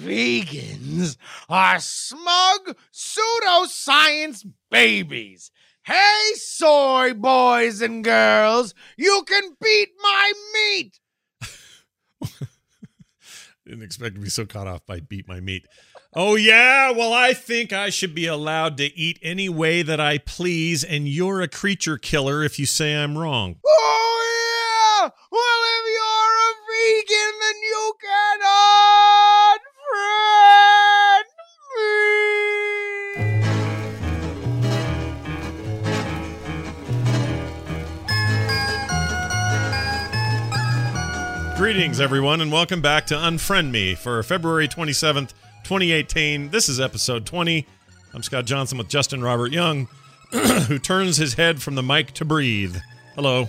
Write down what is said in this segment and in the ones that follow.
vegans are smug pseudoscience babies. Hey, soy boys and girls, you can beat my meat. Didn't expect to be so caught off by beat my meat. Oh, yeah. Well, I think I should be allowed to eat any way that I please, and you're a creature killer if you say I'm wrong. Oh, yeah. Well, if you're a vegan, then you can unfriend me. Greetings, everyone, and welcome back to Unfriend Me for February 27th, 2018. This is episode 20. I'm Scott Johnson with Justin Robert Young, who turns his head from the mic to breathe. Hello.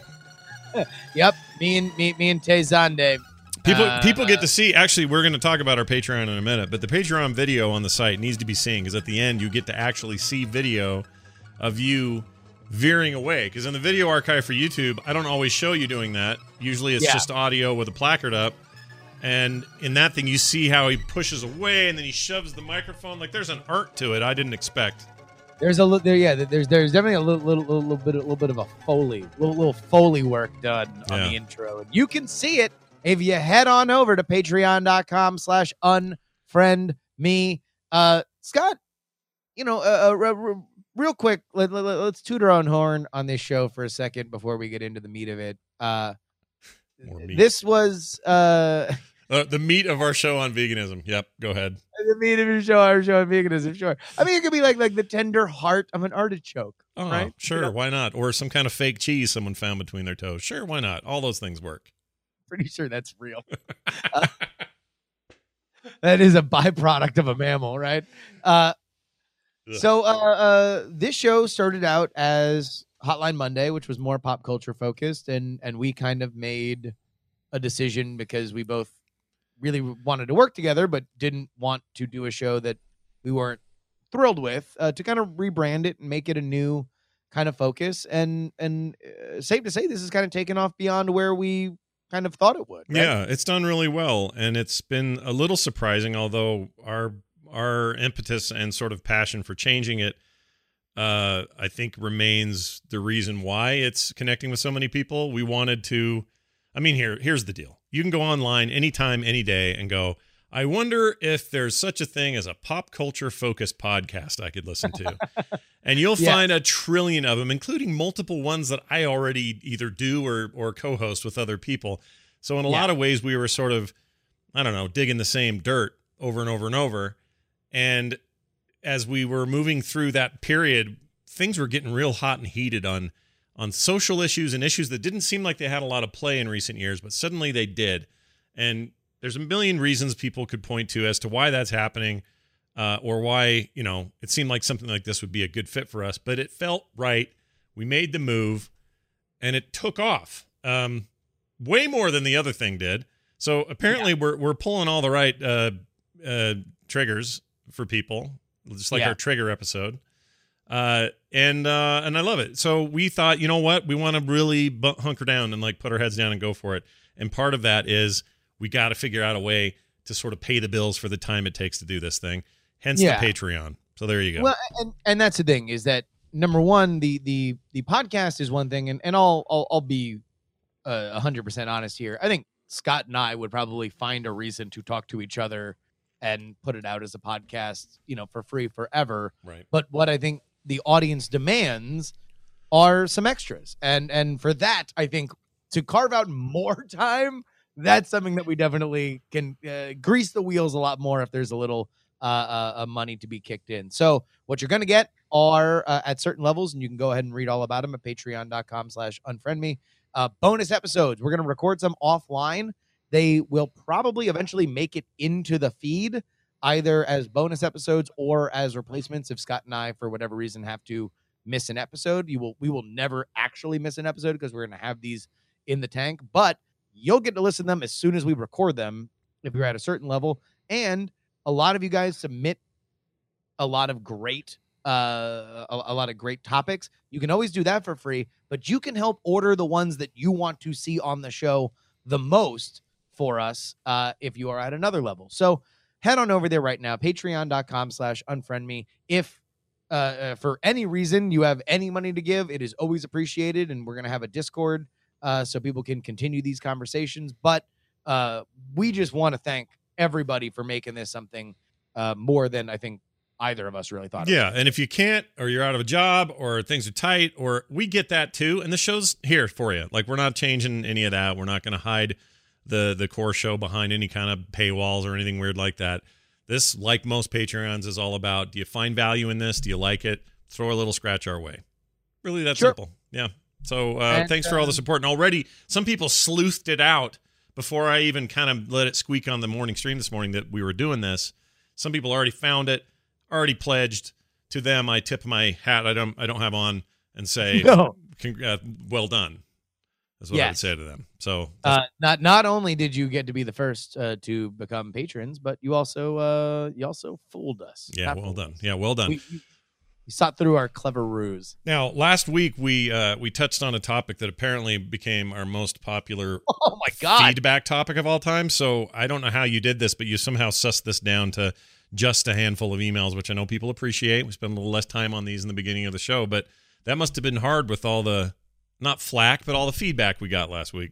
Yep, me and me, me and Tay Zonde. People Uh, people get to see. Actually, we're going to talk about our Patreon in a minute, but the Patreon video on the site needs to be seen because at the end you get to actually see video of you veering away. Because in the video archive for YouTube, I don't always show you doing that. Usually, it's Yeah. just audio with a placard up. And in that thing, you see how he pushes away and then he shoves the microphone. Like there's an art to it I didn't expect. There's a little there, yeah. There's there's definitely a little little, little, little bit a little bit of a foley, little little foley work done on Yeah. the intro, and you can see it if you head on over to Patreon.com/slash unfriend me. Uh, Scott, you know, uh, uh, re- re- real quick, let, let, let's toot our own horn on this show for a second before we get into the meat of it. Uh, this was uh. Uh, the meat of our show on veganism. Yep, go ahead. the meat of your show, our show on veganism, sure. I mean, it could be like like the tender heart of an artichoke. Oh, Right? sure. You know? Why not? Or some kind of fake cheese someone found between their toes. Sure, why not? All those things work. Pretty sure that's real. Uh, that is a byproduct of a mammal, right? Uh, so uh, uh, this show started out as Hotline Monday, which was more pop culture focused, and and we kind of made a decision because we both really wanted to work together, but didn't want to do a show that we weren't thrilled with uh, to kind of rebrand it and make it a new kind of focus. And and uh, safe to say, this is kind of taken off beyond where we kind of thought it would. right? Yeah, it's done really well, and it's been a little surprising. Although our our impetus and sort of passion for changing it, uh, I think, remains the reason why it's connecting with so many people. We wanted to. I mean, here here's the deal: you can go online anytime, any day, and go. I wonder if there's such a thing as a pop culture focused podcast I could listen to. and you'll Yeah. find a trillion of them, including multiple ones that I already either do or, or co host with other people. So, in a Yeah. lot of ways, we were sort of, I don't know, digging the same dirt over and over and over. And as we were moving through that period, things were getting real hot and heated on on social issues and issues that didn't seem like they had a lot of play in recent years, but suddenly they did. And there's a million reasons people could point to as to why that's happening, uh, or why you know it seemed like something like this would be a good fit for us. But it felt right. We made the move, and it took off. Um, way more than the other thing did. So apparently, we're we're pulling all the right uh, uh, triggers for people, just like Yeah. our trigger episode. Uh, and uh, and I love it. So we thought, you know what, we want to really hunker down and like put our heads down and go for it. And part of that is we got to figure out a way to sort of pay the bills for the time it takes to do this thing. Hence Yeah. the Patreon. So there you go. Well, and and that's the thing is that number one, the the the podcast is one thing, and and I'll I'll, I'll be uh, a hundred percent honest here. I think Scott and I would probably find a reason to talk to each other and put it out as a podcast, you know, for free forever. right. But what I think the audience demands are some extras, and and for that, I think to carve out more time, that's something that we definitely can uh, grease the wheels a lot more if there's a little uh, uh, uh, money to be kicked in. So what you're going to get are uh, at certain levels, and you can go ahead and read all about them at patreon.com slash unfriend me. Uh, bonus episodes. We're going to record some offline. They will probably eventually make it into the feed, either as bonus episodes or as replacements if Scott and I, for whatever reason, have to miss an episode. You will we will never actually miss an episode because we're going to have these in the tank, but you'll get to listen to them as soon as we record them if you're at a certain level. And a lot of you guys submit a lot of great uh a, a lot of great topics you can always do that for free but you can help order the ones that you want to see on the show the most for us uh if you are at another level so head on over there right now, patreon.com slash unfriend me. If uh, uh, for any reason you have any money to give, it is always appreciated. And we're going to have a Discord uh, so people can continue these conversations. But uh, we just want to thank everybody for making this something uh, more than I think either of us really thought. Yeah, and if you can't, or you're out of a job, or things are tight, or we get that too, and the show's here for you. Like we're not changing any of that. We're not going to hide the the core show behind any kind of paywalls or anything weird like that. This, like most Patreons, is all about: do you find value in this? Do you like it? Throw a little scratch our way. Really, that Sure. simple. Yeah. So uh, And, thanks for all the um, support. And already, some people sleuthed it out before I even kind of let it squeak on the morning stream this morning that we were doing this. Some people already found it, already pledged. To them, I tip my hat. I don't. I don't have on and say, No. Uh, "Well done." That's what I would say to them. So Uh, not not only did you get to be the first uh, to become patrons, but you also uh, you also fooled us. yeah, Not well done. us. Yeah, well done. We, we, sought through our clever ruse. now, last week we uh, we touched on a topic that apparently became our most popular Oh my god! feedback topic of all time. So I don't know how you did this, but you somehow sussed this down to just a handful of emails, which I know people appreciate. We spent a little less time on these in the beginning of the show, but that must have been hard with all the not flack, but all the feedback we got last week.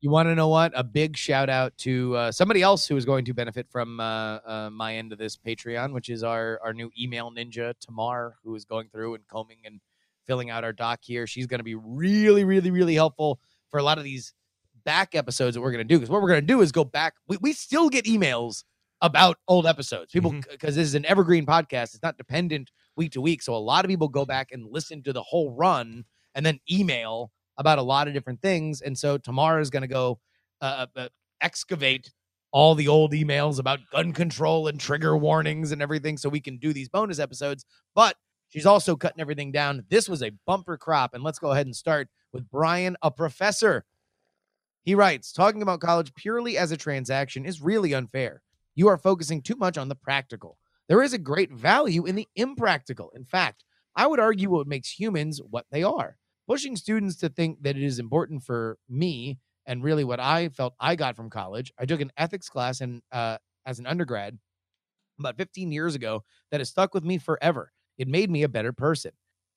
You want to know what? A big shout out to uh, somebody else who is going to benefit from uh, uh, my end of this Patreon, which is our our new email ninja Tamar, who is going through and combing and filling out our doc here. She's going to be really, really, really helpful for a lot of these back episodes that we're going to do. Because what we're going to do is go back. We, we still get emails about old episodes. People, because this is an evergreen podcast, it's not dependent week to week. So a lot of people go back and listen to the whole run and then email about a lot of different things. And so Tamara is going to go uh, uh, excavate all the old emails about gun control and trigger warnings and everything so we can do these bonus episodes. But she's also cutting everything down. This was a bumper crop. And let's go ahead and start with Brian, a professor. He writes Talking about college purely as a transaction is really unfair. You are focusing too much on the practical. There is a great value in the impractical. In fact, I would argue what makes humans what they are. Pushing students to think that it is important for me and really what I felt I got from college. I took an ethics class and uh, as an undergrad about 15 years ago that has stuck with me forever. It made me a better person.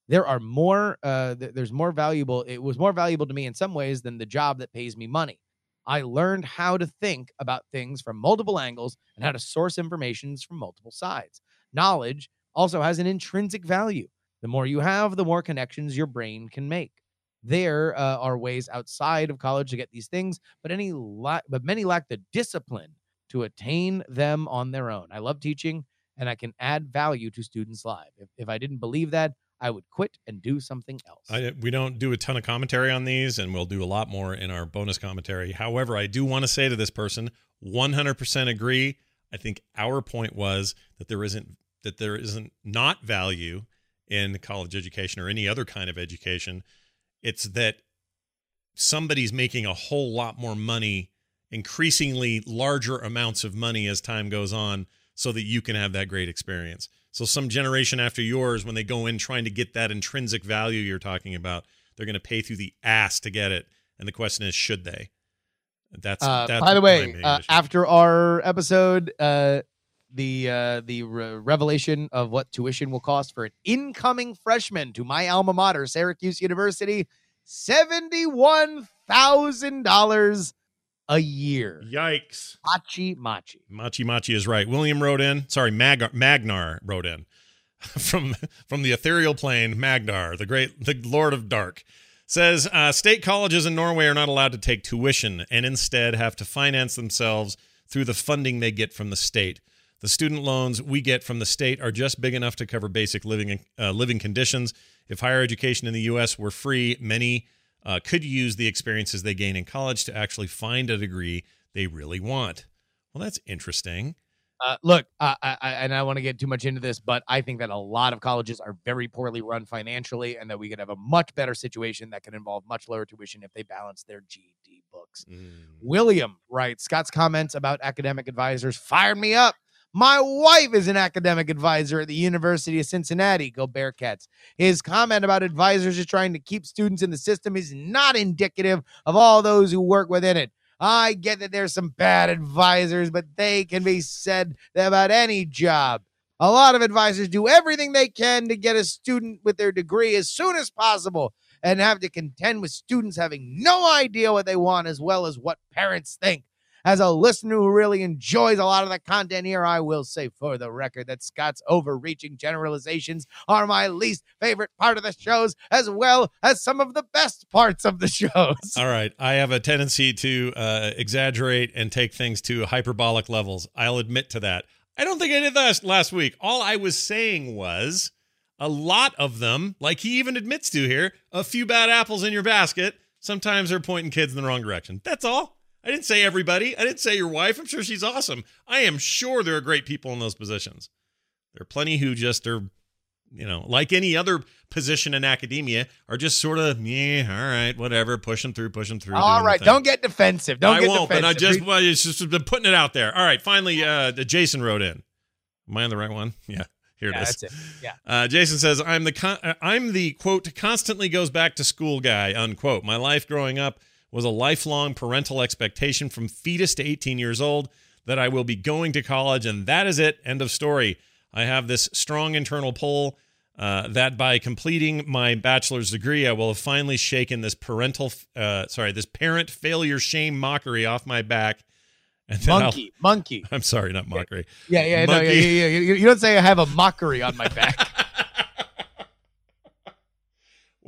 There are more. Uh, th- there's more valuable. It was more valuable to me in some ways than the job that pays me money. I learned how to think about things from multiple angles and how to source information from multiple sides. Knowledge also has an intrinsic value. The more you have, the more connections your brain can make. There uh, are ways outside of college to get these things, but any la- but many lack the discipline to attain them on their own. I love teaching, and I can add value to students' lives. If, if I didn't believe that, I would quit and do something else. I, we don't do a ton of commentary on these, and we'll do a lot more in our bonus commentary. However, I do want to say to this person, 100% agree. I think our point was that there isn't that there isn't not value in college education or any other kind of education. It's that somebody's making a whole lot more money, increasingly larger amounts of money as time goes on, so that you can have that great experience. So some generation after yours, when they go in trying to get that intrinsic value you're talking about, they're going to pay through the ass to get it. And the question is, should they? That's, Uh, that's by the way, uh, after our episode, uh, the uh, the re- revelation of what tuition will cost for an incoming freshman to my alma mater, Syracuse University, seventy one thousand dollars a year. Yikes. Machi machi. Machi Machi is right. William wrote in. Sorry, Mag- Magnar wrote in from from the ethereal plane. Magnar, the great, the Lord of Dark, says uh, state colleges in Norway are not allowed to take tuition and instead have to finance themselves through the funding they get from the state. The student loans we get from the state are just big enough to cover basic living uh, living conditions. If higher education in the U.S. were free, many uh, could use the experiences they gain in college to actually find a degree they really want. Well, that's interesting. Uh, look, I, I, and I want to get too much into this, but I think that a lot of colleges are very poorly run financially, and that we could have a much better situation that could involve much lower tuition if they balance their GED books. William writes Scott's comments about academic advisors fired me up. My wife is an academic advisor at the University of Cincinnati. Go Bearcats. His comment about advisors just trying to keep students in the system is not indicative of all those who work within it. I get that there's some bad advisors, but they can be said about any job. A lot of advisors do everything they can to get a student with their degree as soon as possible and have to contend with students having no idea what they want as well as what parents think. As a listener who really enjoys a lot of the content here, I will say for the record that Scott's overreaching generalizations are my least favorite part of the shows, as well as some of the best parts of the shows. All right. I have a tendency to uh, exaggerate and take things to hyperbolic levels. I'll admit to that. I don't think I did that last week. All I was saying was a lot of them, like he even admits to here, a few bad apples in your basket. Sometimes they're pointing kids in the wrong direction. That's all. I didn't say everybody. I didn't say your wife. I'm sure she's awesome. I am sure there are great people in those positions. There are plenty who just are, you know, like any other position in academia, are just sort of, yeah, all right, whatever, pushing through, pushing through. All right, don't get defensive. Don't I get won't, defensive. but I just, well, it's just been putting it out there. All right, finally, uh, Jason wrote in. Am I on the right one? Yeah. Here it yeah, is. that's it. Yeah. Uh, Jason says, "I'm the con- uh, I'm the quote constantly goes back to school guy unquote. My life growing up was a lifelong parental expectation from fetus to 18 years old that I will be going to college, and that is it. End of story. I have this strong internal pull uh, that by completing my bachelor's degree, I will have finally shaken this parental, uh, sorry, this parent failure shame mockery off my back. And then I'll- Monkey, monkey. I'm sorry, not mockery. Yeah, yeah, no, yeah, yeah, yeah. You don't say I have a mockery on my back.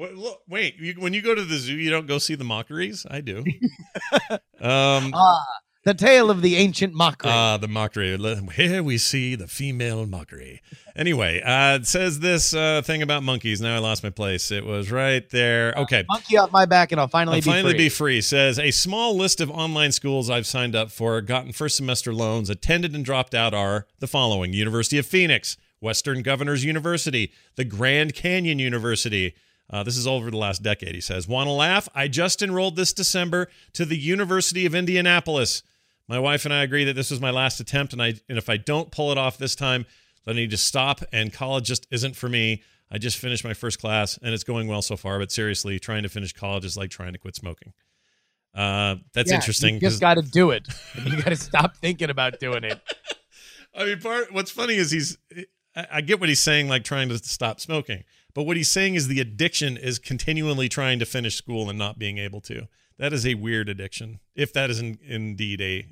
What, look, wait, you, when you go to the zoo, you don't go see the mockeries? I do. um, ah, the tale of the ancient mockery. ah, the mockery. Here we see the female mockery. Anyway, uh, it says this uh, thing about monkeys. Now I lost my place. It was right there. Okay. monkey off my back, and I'll finally I'll be finally free. be free. Says a small list of online schools I've signed up for, gotten first semester loans, attended and dropped out are the following: University of Phoenix, Western Governors University, the Grand Canyon University. Uh, this is over the last decade. He says, "Want to laugh? I just enrolled this December to the University of Indianapolis. My wife and I agree that this was my last attempt, and I and if I don't pull it off this time, then I need to stop. And college just isn't for me." I just finished my first class and it's going well so far, but seriously, trying to finish college is like trying to quit smoking. Uh, that's Yeah, interesting. You just got to do it. You got to stop thinking about doing it. I mean, part what's funny is he's. I get what he's saying, like trying to stop smoking, but what he's saying is the addiction is continually trying to finish school and not being able to. That is a weird addiction, if that is in, indeed a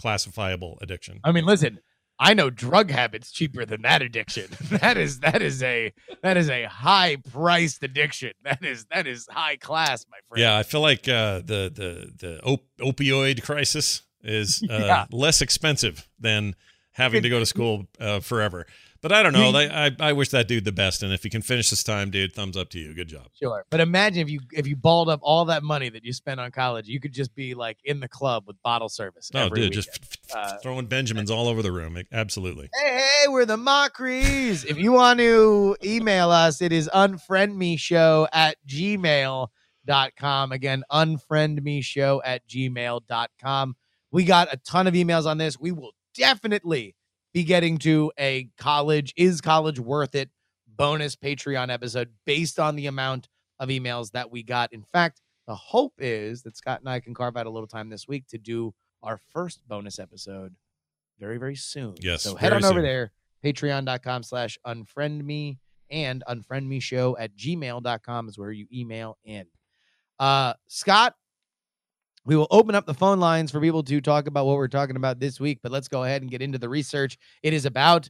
classifiable addiction. I mean, listen, I know drug habits cheaper than that addiction. That is that is a that is a high priced addiction. That is that is high class, my friend. Yeah, I feel like uh, the the the op- opioid crisis is uh, Yeah. less expensive than having to go to school uh, forever. But I don't know. You- I, I wish that dude the best, and if he can finish this time, dude, thumbs up to you. Good job. Sure. But imagine if you if you balled up all that money that you spent on college, you could just be like in the club with bottle service. No, every dude, weekend. just Uh, throwing Benjamins all over the room. Absolutely. Hey, hey, we're the Mockeries. if you want to email us, it is unfriendmeshow at gmail.com. Again, unfriendmeshow at gmail.com. We got a ton of emails on this. We will definitely be getting to a college, is college worth it bonus Patreon episode based on the amount of emails that we got. In fact, the hope is that Scott and I can carve out a little time this week to do our first bonus episode very, very soon. Yes, So head on over there, patreon.com slash unfriend me and unfriend me show at gmail.com is where you email in. Uh Scott, we will open up the phone lines for people to talk about what we're talking about this week, but let's go ahead and get into the research. It is about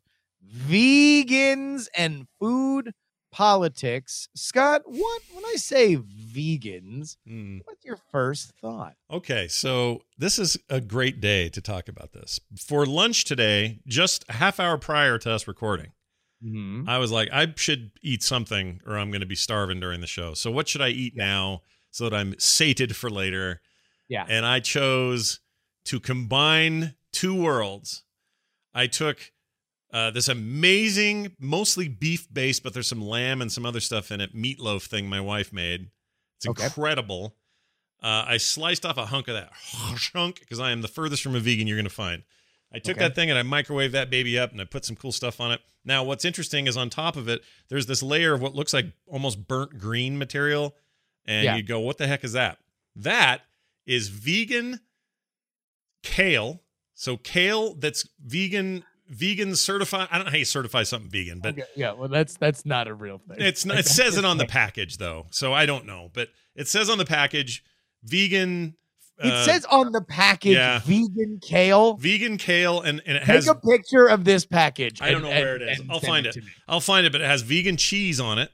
vegans and food politics. Scott, what when I say vegans, Hmm. what's your first thought? Okay, so this is a great day to talk about this. For lunch today, just a half hour prior to us recording, Mm-hmm. I was like, I should eat something or I'm going to be starving during the show. So, what should I eat now so that I'm sated for later? Yeah. And I chose to combine two worlds. I took uh, this amazing, mostly beef based, but there's some lamb and some other stuff in it, meatloaf thing my wife made. It's Okay. incredible. Uh, I sliced off a hunk of that chunk because I am the furthest from a vegan you're going to find. I took Okay. that thing and I microwaved that baby up and I put some cool stuff on it. Now, what's interesting is on top of it, there's this layer of what looks like almost burnt green material. And Yeah. you go, what the heck is that? That is vegan kale. So kale that's vegan, vegan certified. I don't know how you certify something vegan, but Okay, yeah, well, that's that's not a real thing. it's not, it says it on the package though, so I don't know. But it says on the package vegan. It uh, says on the package yeah. vegan kale. vegan kale, and and it Take has a picture of this package. I don't and- know where and- it is. I'll find it. me. I'll find it, but it has vegan cheese on it.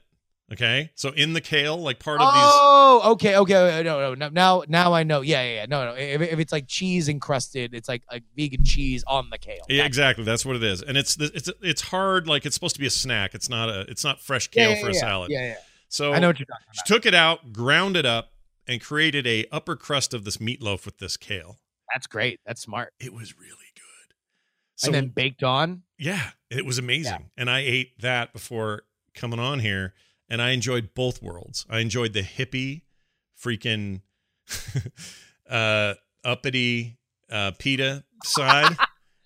Okay, so in the kale, like part of these. Oh, okay, okay. No, no, no. Now, now I know. Yeah, yeah, yeah. No, no. If, if it's like cheese encrusted, it's like like vegan cheese on the kale. Yeah, exactly. That's what it is, and it's it's it's hard. Like it's supposed to be a snack. It's not a it's not fresh kale yeah, for a yeah, salad. Yeah, yeah. So I know what you're talking she about. took it out, ground it up, and created a upper crust of this meatloaf with this kale. That's great. That's smart. It was really good. So and then baked on. yeah, it was amazing, and I ate that before coming on here, and I enjoyed both worlds. I enjoyed the hippie, freaking, uh, uppity uh, pita side.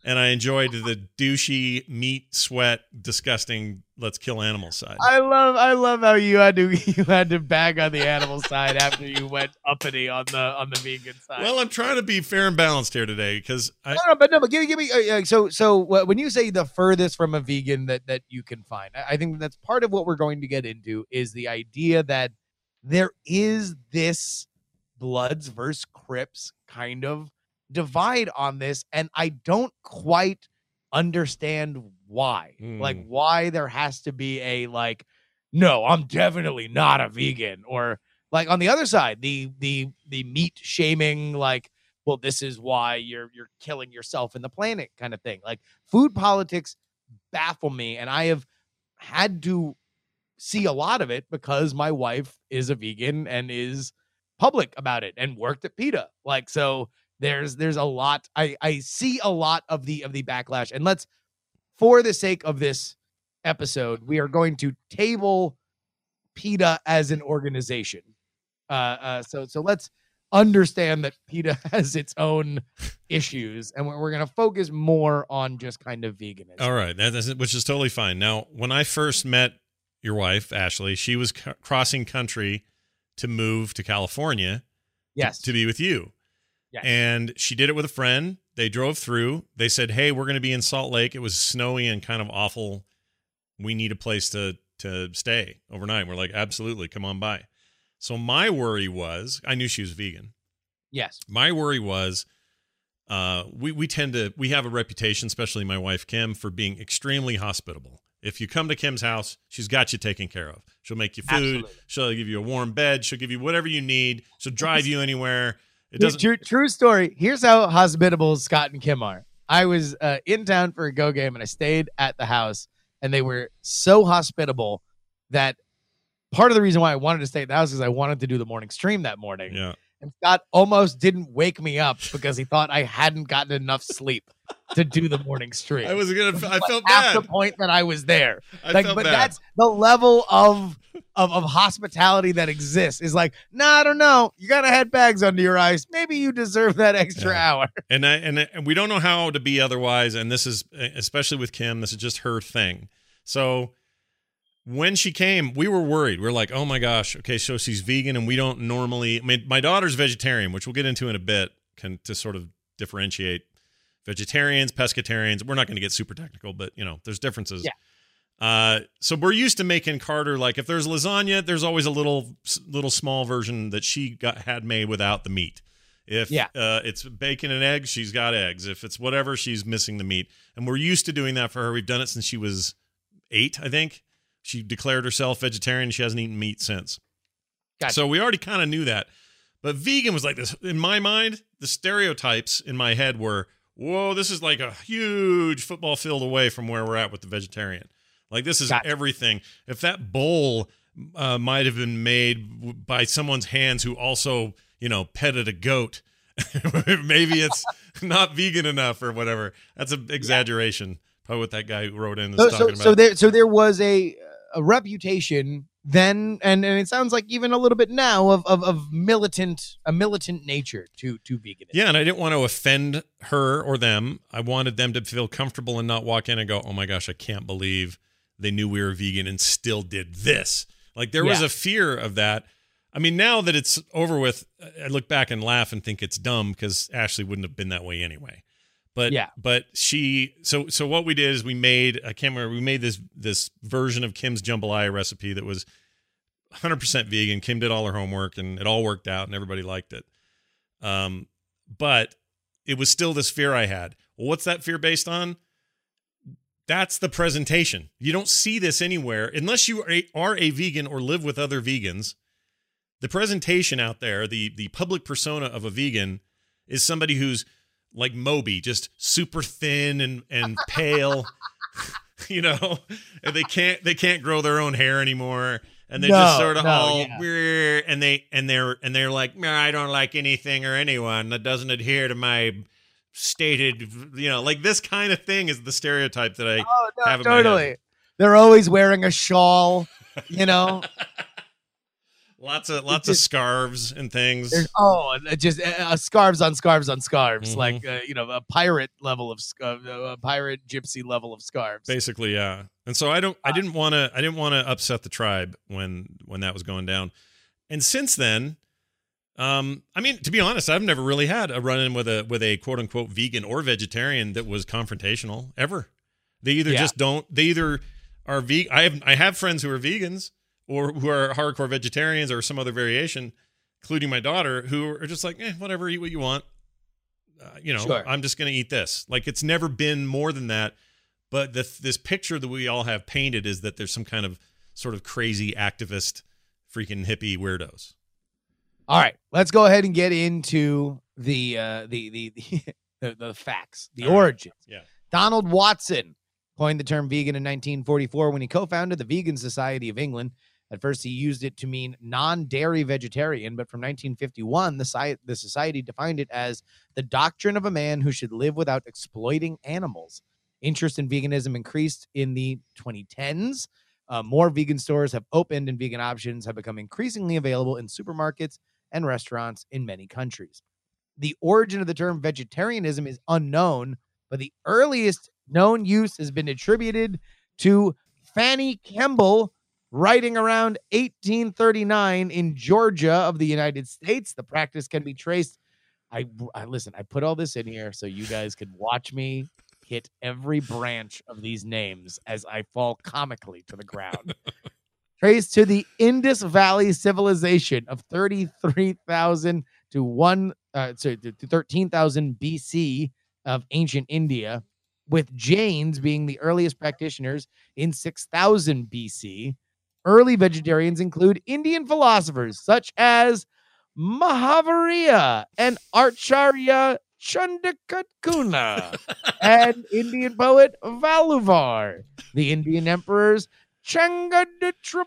And I enjoyed the douchey meat, sweat, disgusting. Let's kill animals side. I love, I love how you had to you had to bag on the animal side after you went uppity on the on the vegan side. Well, I'm trying to be fair and balanced here today because I no, no, but no, but give me, give me. Uh, uh, so, so wh- when you say the furthest from a vegan that that you can find, I, I think that's part of what we're going to get into is the idea that there is this Bloods versus Crips kind of divide on this, and I don't quite understand why. Like, Mm. why there has to be a like, no, I'm definitely not a vegan, or like on the other side, the the the meat shaming, like well this is why you're you're killing yourself and the planet kind of thing like food politics baffle me and i have had to see a lot of it because my wife is a vegan and is public about it and worked at PETA like so there's there's a lot i i see a lot of the of the backlash and let's for the sake of this episode we are going to table PETA as an organization uh uh so so let's understand that PETA has its own issues, and we're, we're going to focus more on just kind of veganism. All right, that which is totally fine. Now, when I first met your wife, Ashley, she was c- crossing country to move to California yes, to be with you. Yes. And she did it with a friend. They drove through. They said, "Hey, we're going to be in Salt Lake. It was snowy and kind of awful. We need a place to to stay overnight." We're like, "Absolutely, come on by." So my worry was, I knew she was vegan. yes, My worry was, uh, we we tend to we have a reputation, especially my wife Kim, for being extremely hospitable. If you come to Kim's house, she's got you taken care of. She'll make you food. Absolutely. She'll give you a warm bed. She'll give you whatever you need. She'll drive you anywhere. It True- doesn't. True, true story. Here's how hospitable Scott and Kim are. I was uh, in town for a go game, and I stayed at the house, and they were so hospitable that part of the reason why I wanted to stay at the house is I wanted to do the morning stream that morning. Yeah. And Scott almost didn't wake me up because he thought I hadn't gotten enough sleep to do the morning stream. I was gonna. I felt half bad. the point that I was there. I like, felt but bad. that's the level of, of of hospitality that exists. Is like, no, I don't know. You gotta had bags under your eyes. Maybe you deserve that extra Yeah. hour. and I and, and we don't know how to be otherwise. And this is especially with Kim. This is just her thing. So when she came, we were worried. We are like, oh my gosh, okay, so she's vegan, and we don't normally. I mean, my daughter's vegetarian, which we'll get into in a bit, can to sort of differentiate vegetarians, pescatarians. We're not going to get super technical, but you know, there's differences. Yeah. Uh, so we're used to making Carter like if there's lasagna, there's always a little little small version that she got had made without the meat. If Yeah. uh, it's bacon and eggs, she's got eggs. If it's whatever, she's missing the meat. And we're used to doing that for her. We've done it since she was eight, I think. She declared herself vegetarian. She hasn't eaten meat since. Gotcha. So we already kind of knew that. But vegan was like this. In my mind, the stereotypes in my head were, whoa, this is like a huge football field away from where we're at with the vegetarian. Like this is Gotcha. everything. If that bowl uh, might have been made by someone's hands who also, you know, petted a goat, maybe it's not vegan enough or whatever. That's an exaggeration. Probably what that guy who wrote in is So, talking so, about. so there, so there was a a reputation then, and and it sounds like even a little bit now of of, of militant a militant nature to to veganism. Yeah, and I didn't want to offend her or them. I wanted them to feel comfortable and not walk in and go, "Oh my gosh, I can't believe they knew we were vegan and still did this." Like there was a fear of that. I mean, now that it's over with, I look back and laugh and think it's dumb because Ashley wouldn't have been that way anyway. But Yeah. but she so so what we did is we made I can't remember we made this this version of Kim's jambalaya recipe that was 100% vegan. Kim did all her homework and it all worked out and everybody liked it. Um, but it was still this fear I had. Well, what's that fear based on? That's the presentation. You don't see this anywhere unless you are a, are a vegan or live with other vegans. The presentation out there, the the public persona of a vegan, is somebody who's like Moby, just super thin and and pale. you know, and they can't they can't grow their own hair anymore, and they're just sort of no, all yeah. And they and they're and they're like, "Nah, I don't like anything or anyone that doesn't adhere to my stated, you know, like this kind of thing is the stereotype that I Oh no, have in my head. totally. They're always wearing a shawl. You know, lots of lots of scarves and things. Oh, uh, just uh, uh, scarves on scarves on scarves, Mhm. like uh, you know, a pirate level of uh, a pirate gypsy level of scarves. basically yeah and so i don't i didn't want to i didn't want to upset the tribe when when that was going down and since then um i mean to be honest i've never really had a run-in with a with a quote unquote vegan or vegetarian that was confrontational ever they either Yeah. just don't they either are vegan i have i have friends who are vegans or who are hardcore vegetarians or some other variation including my daughter who are just like eh, whatever eat what you want uh, you know Sure. i'm just gonna eat this like it's never been more than that but the, this picture that we all have painted is that there's some kind of sort of crazy activist freaking hippie weirdos All right, let's go ahead and get into the uh, the, the the the the facts, the All right. origins. Yeah. Donald Watson coined the term vegan in 1944 when he co-founded the Vegan Society of England. At first, he used it to mean non-dairy vegetarian, but from 1951, the, sci- the society defined it as the doctrine of a man who should live without exploiting animals. Interest in veganism increased in the 2010s. Uh, more vegan stores have opened, and vegan options have become increasingly available in supermarkets and restaurants in many countries. The origin of the term vegetarianism is unknown, but the earliest known use has been attributed to Fanny Kemble writing around 1839 in Georgia of the United States. The practice can be traced. I, I listen, I put all this in here so you guys could watch me hit every branch of these names as I fall comically to the ground. Traced to the Indus Valley civilization of 33,000 to one, uh, sorry, to to 13,000 BC of ancient India, with Jains being the earliest practitioners in 6000 BC. Early vegetarians include Indian philosophers such as Mahaviriya and Acharya Chandrakatuna and Indian poet Valuvar, the Indian emperors Changadraputa,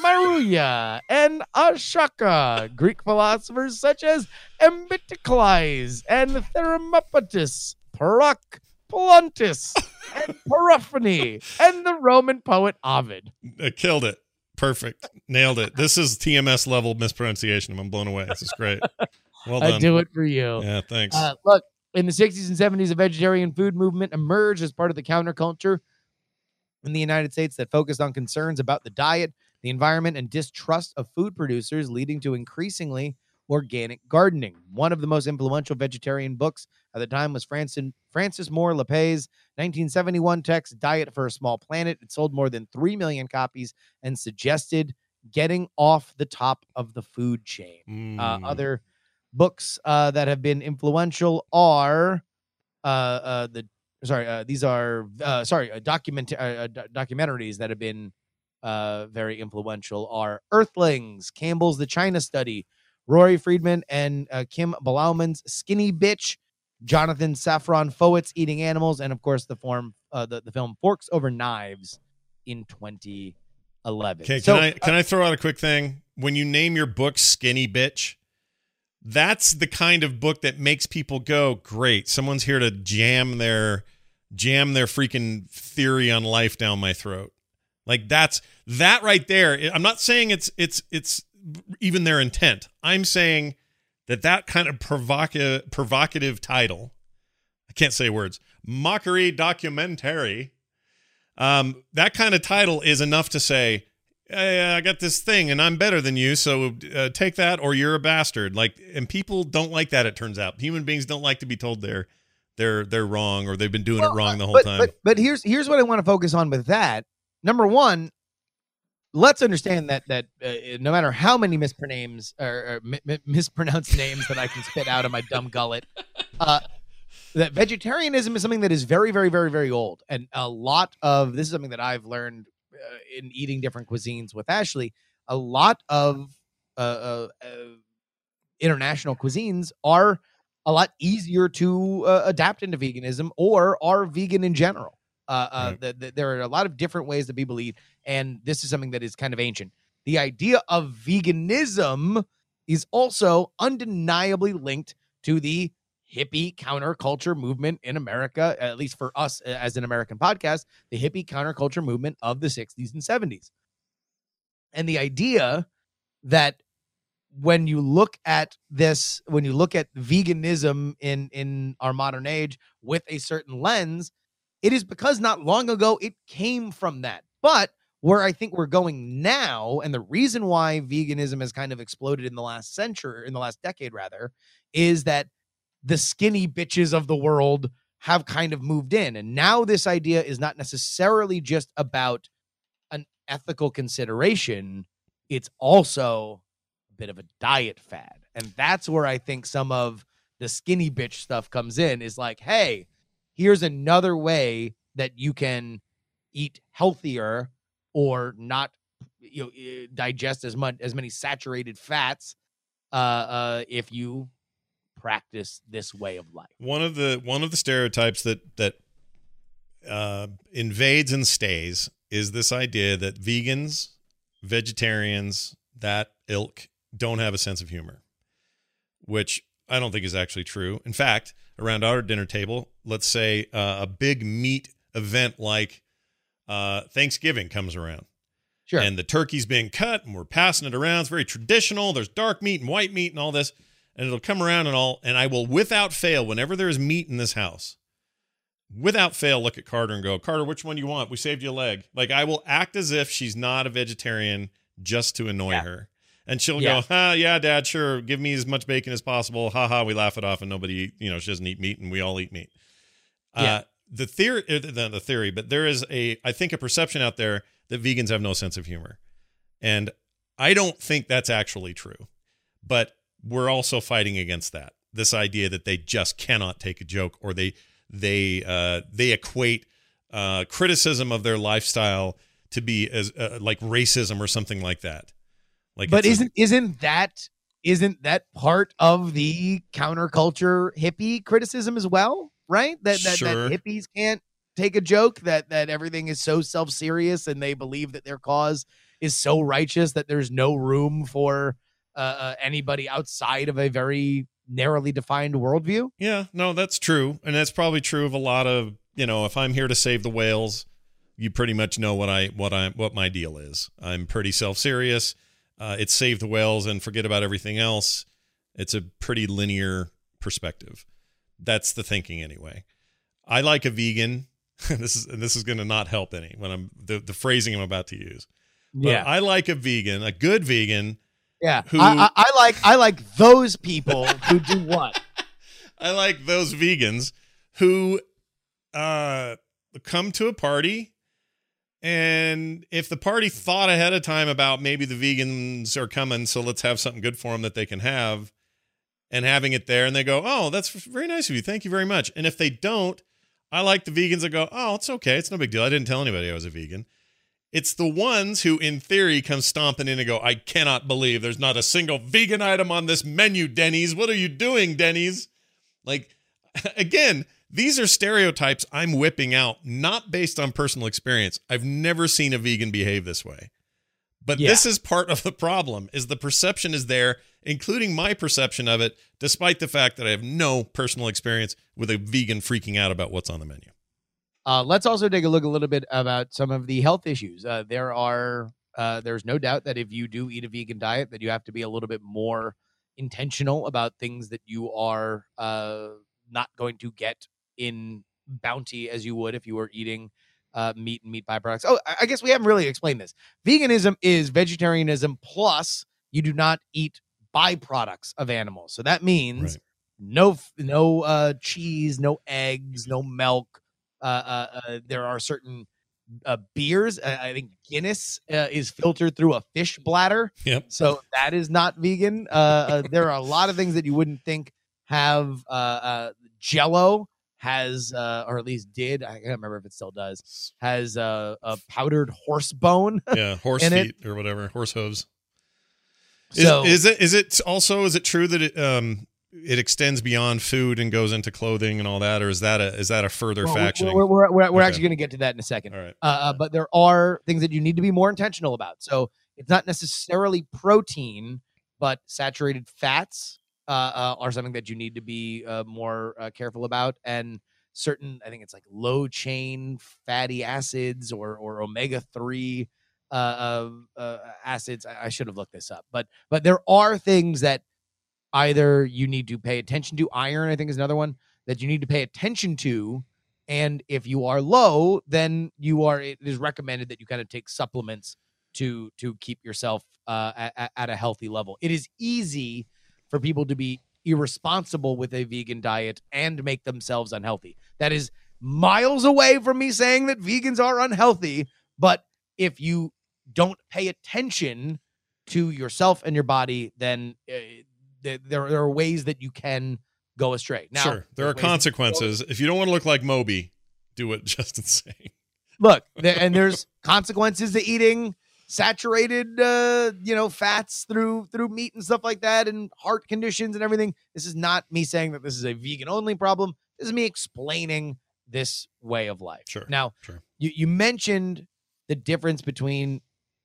Maruya, and Ashaka, Greek philosophers such as Empedocles and Thermopytus, Parak, Pluntus, and Periphery, and the Roman poet Ovid. I killed it. Perfect. Nailed it. This is tms level mispronunciation. I'm blown away. This is great. Well done. I do it for you. yeah thanks. Uh, look, in the 60s and 70s, a vegetarian food movement emerged as part of the counterculture in the United States that focused on concerns about the diet, the environment, and distrust of food producers, leading to increasingly organic gardening. One of the most influential vegetarian books at the time was Frances, Frances Moore Lappé's 1971 text, Diet for a Small Planet. It sold more than 3 million copies and suggested getting off the top of the food chain uh, Mm. other books uh, that have been influential are uh, uh, the sorry uh, these are uh, sorry uh, document uh, uh, documentaries that have been uh, very influential are Earthlings, Campbell's The China Study, Rory Freedman and uh, Kim Blauman's Skinny Bitch, Jonathan Safran Foer's Eating Animals, and of course the form uh, the, the film Forks Over Knives in 2011. Okay, can So, I can I throw out a quick thing? When you name your book "Skinny Bitch," that's the kind of book that makes people go, "Great, someone's here to jam their jam their freaking theory on life down my throat." Like that's that right there. I'm not saying it's it's it's even their intent. I'm saying that that kind of provocative provocative title. I can't say words. Mockery documentary. Um, that kind of title is enough to say, "Hey, I got this thing and I'm better than you, so uh, take that or you're a bastard. Like, and people don't like that. It turns out human beings don't like to be told they're they're they're wrong or they've been doing Well, it wrong the whole but, time. But, but here's here's what I want to focus on with that. Number one, let's understand that that uh, no matter how many mispronames or, or mi- mi- mispronounced names that I can spit out of my dumb gullet, uh, that vegetarianism is something that is very, very, very, very old, and a lot of this is something that I've learned uh, in eating different cuisines with Ashley. A lot of uh, uh, uh, international cuisines are a lot easier to uh, adapt into veganism or are vegan in general. Uh, uh, Right. the, the, there are a lot of different ways that be believed, and this is something that is kind of ancient. The idea of veganism is also undeniably linked to the hippie counterculture movement in America, at least for us as an American podcast, the hippie counterculture movement of the 60s and 70s. And the idea that when you look at this, when you look at veganism in in our modern age with a certain lens, it is because not long ago it came from that. But where I think we're going now, and the reason why veganism has kind of exploded in the last century, in the last decade rather, is that the skinny bitches of the world have kind of moved in. And now this idea is not necessarily just about an ethical consideration, it's also a bit of a diet fad. And that's where I think some of the skinny bitch stuff comes in is like, hey, here's another way that you can eat healthier or not you know eh, digest as much as many saturated fats uh uh if you practice this way of life. one of the one of the stereotypes that that uh, invades and stays is this idea that vegans, vegetarians, that ilk don't have a sense of humor, which I don't think is actually true. In fact, around our dinner table, let's say uh, a big meat event like uh, Thanksgiving comes around Sure. and the turkey's being cut and we're passing it around. It's very traditional. There's dark meat and white meat and all this. And it'll come around and all and I will without fail, whenever there is meat in this house, without fail look at Carter and go, Carter, which one you want? We saved you a leg. Like I will act as if she's not a vegetarian just to annoy Yeah. her. And she'll Yeah. go, huh, yeah, dad, sure. Give me as much bacon as possible. Ha ha. We laugh it off and nobody, you know, she doesn't eat meat and we all eat meat. Yeah. Uh, the theory, uh, the, the theory, but there is a, I think, a perception out there that vegans have no sense of humor. And I don't think that's actually true. But we're also fighting against that. This idea that they just cannot take a joke or they they uh they equate uh criticism of their lifestyle to be as uh, like racism or something like that. Like but isn't isn't that isn't that part of the counterculture hippie criticism as well right that that, Sure. that hippies can't take a joke that that everything is so self-serious and they believe that their cause is so righteous that there's no room for uh, uh, anybody outside of a very narrowly defined worldview Yeah, no, that's true, and that's probably true of a lot of you know. If I'm here to save the whales, you pretty much know what I what I what my deal is. I'm pretty self serious. Uh, it's save the whales and forget about everything else. It's a pretty linear perspective. That's the thinking anyway. I like a vegan. this is and this is going to not help any when I'm the, the phrasing I'm about to use. But I like a vegan, a good vegan. Yeah who- I, I, I like i like those people who do what? I like those vegans who uh come to a party and if the party thought ahead of time about maybe the vegans are coming so let's have something good for them that they can have and having it there and they go oh that's very nice of you. Thank you very much. And if they don't i like the vegans that go oh it's okay. It's no big deal. I didn't tell anybody i was a vegan it's the ones who in theory come stomping in and go i cannot believe there's not a single vegan item on this menu denny's what are you doing denny's like, again, these are stereotypes I'm whipping out, not based on personal experience. I've never seen a vegan behave this way. But Yeah. this is part of the problem is the perception is there, including my perception of it, despite the fact that I have no personal experience with a vegan freaking out about what's on the menu. Uh, let's also take a look a little bit about some of the health issues. Uh, there are uh, there's no doubt that if you do eat a vegan diet, that you have to be a little bit more intentional about things that you are uh, not going to get in bounty as you would if you were eating uh, meat and meat byproducts. Oh, I guess we haven't really explained this. Veganism is vegetarianism plus you do not eat byproducts of animals. So that means Right. no no uh, cheese, no eggs, no milk. Uh, uh, uh, there are certain uh, beers. Uh, I think Guinness uh, is filtered through a fish bladder. Yep. So that is not vegan. Uh, uh, there are a lot of things that you wouldn't think have uh, uh, Jello has, uh, or at least did. I can't remember if it still does. Has uh, a powdered horse bone. Yeah, horse In it- feet or whatever, horse hooves. Is, so is it is it also is it true that it um it extends beyond food and goes into clothing and all that, or is that a is that a further well, factioning? we're, we're, we're, we're Okay. actually going to get to that in a second. all right. uh, uh, but there are things that you need to be more intentional about. So it's not necessarily protein, but saturated fats uh, uh, are something that you need to be uh, more uh, careful about. And certain, I think it's like low chain fatty acids or or omega three uh, uh, uh, acids. I, I should have looked this up, but but there are things that either you need to pay attention to. Iron, I think, is another one that you need to pay attention to and if you are low then you are it is recommended that you kind of take supplements to to keep yourself uh at, at a healthy level it is easy for people to be irresponsible with a vegan diet and make themselves unhealthy that is miles away from me saying that vegans are unhealthy but if you don't pay attention to yourself and your body then uh, there, there are ways that you can go astray now sure, there are there's ways that you consequences. If you don't want to look like Moby, do what Justin's saying. look there, and there's consequences to eating saturated uh you know fats through through meat and stuff like that and heart conditions and everything this is not me saying that this is a vegan only problem this is me explaining this way of life Sure, now sure. you you mentioned the difference between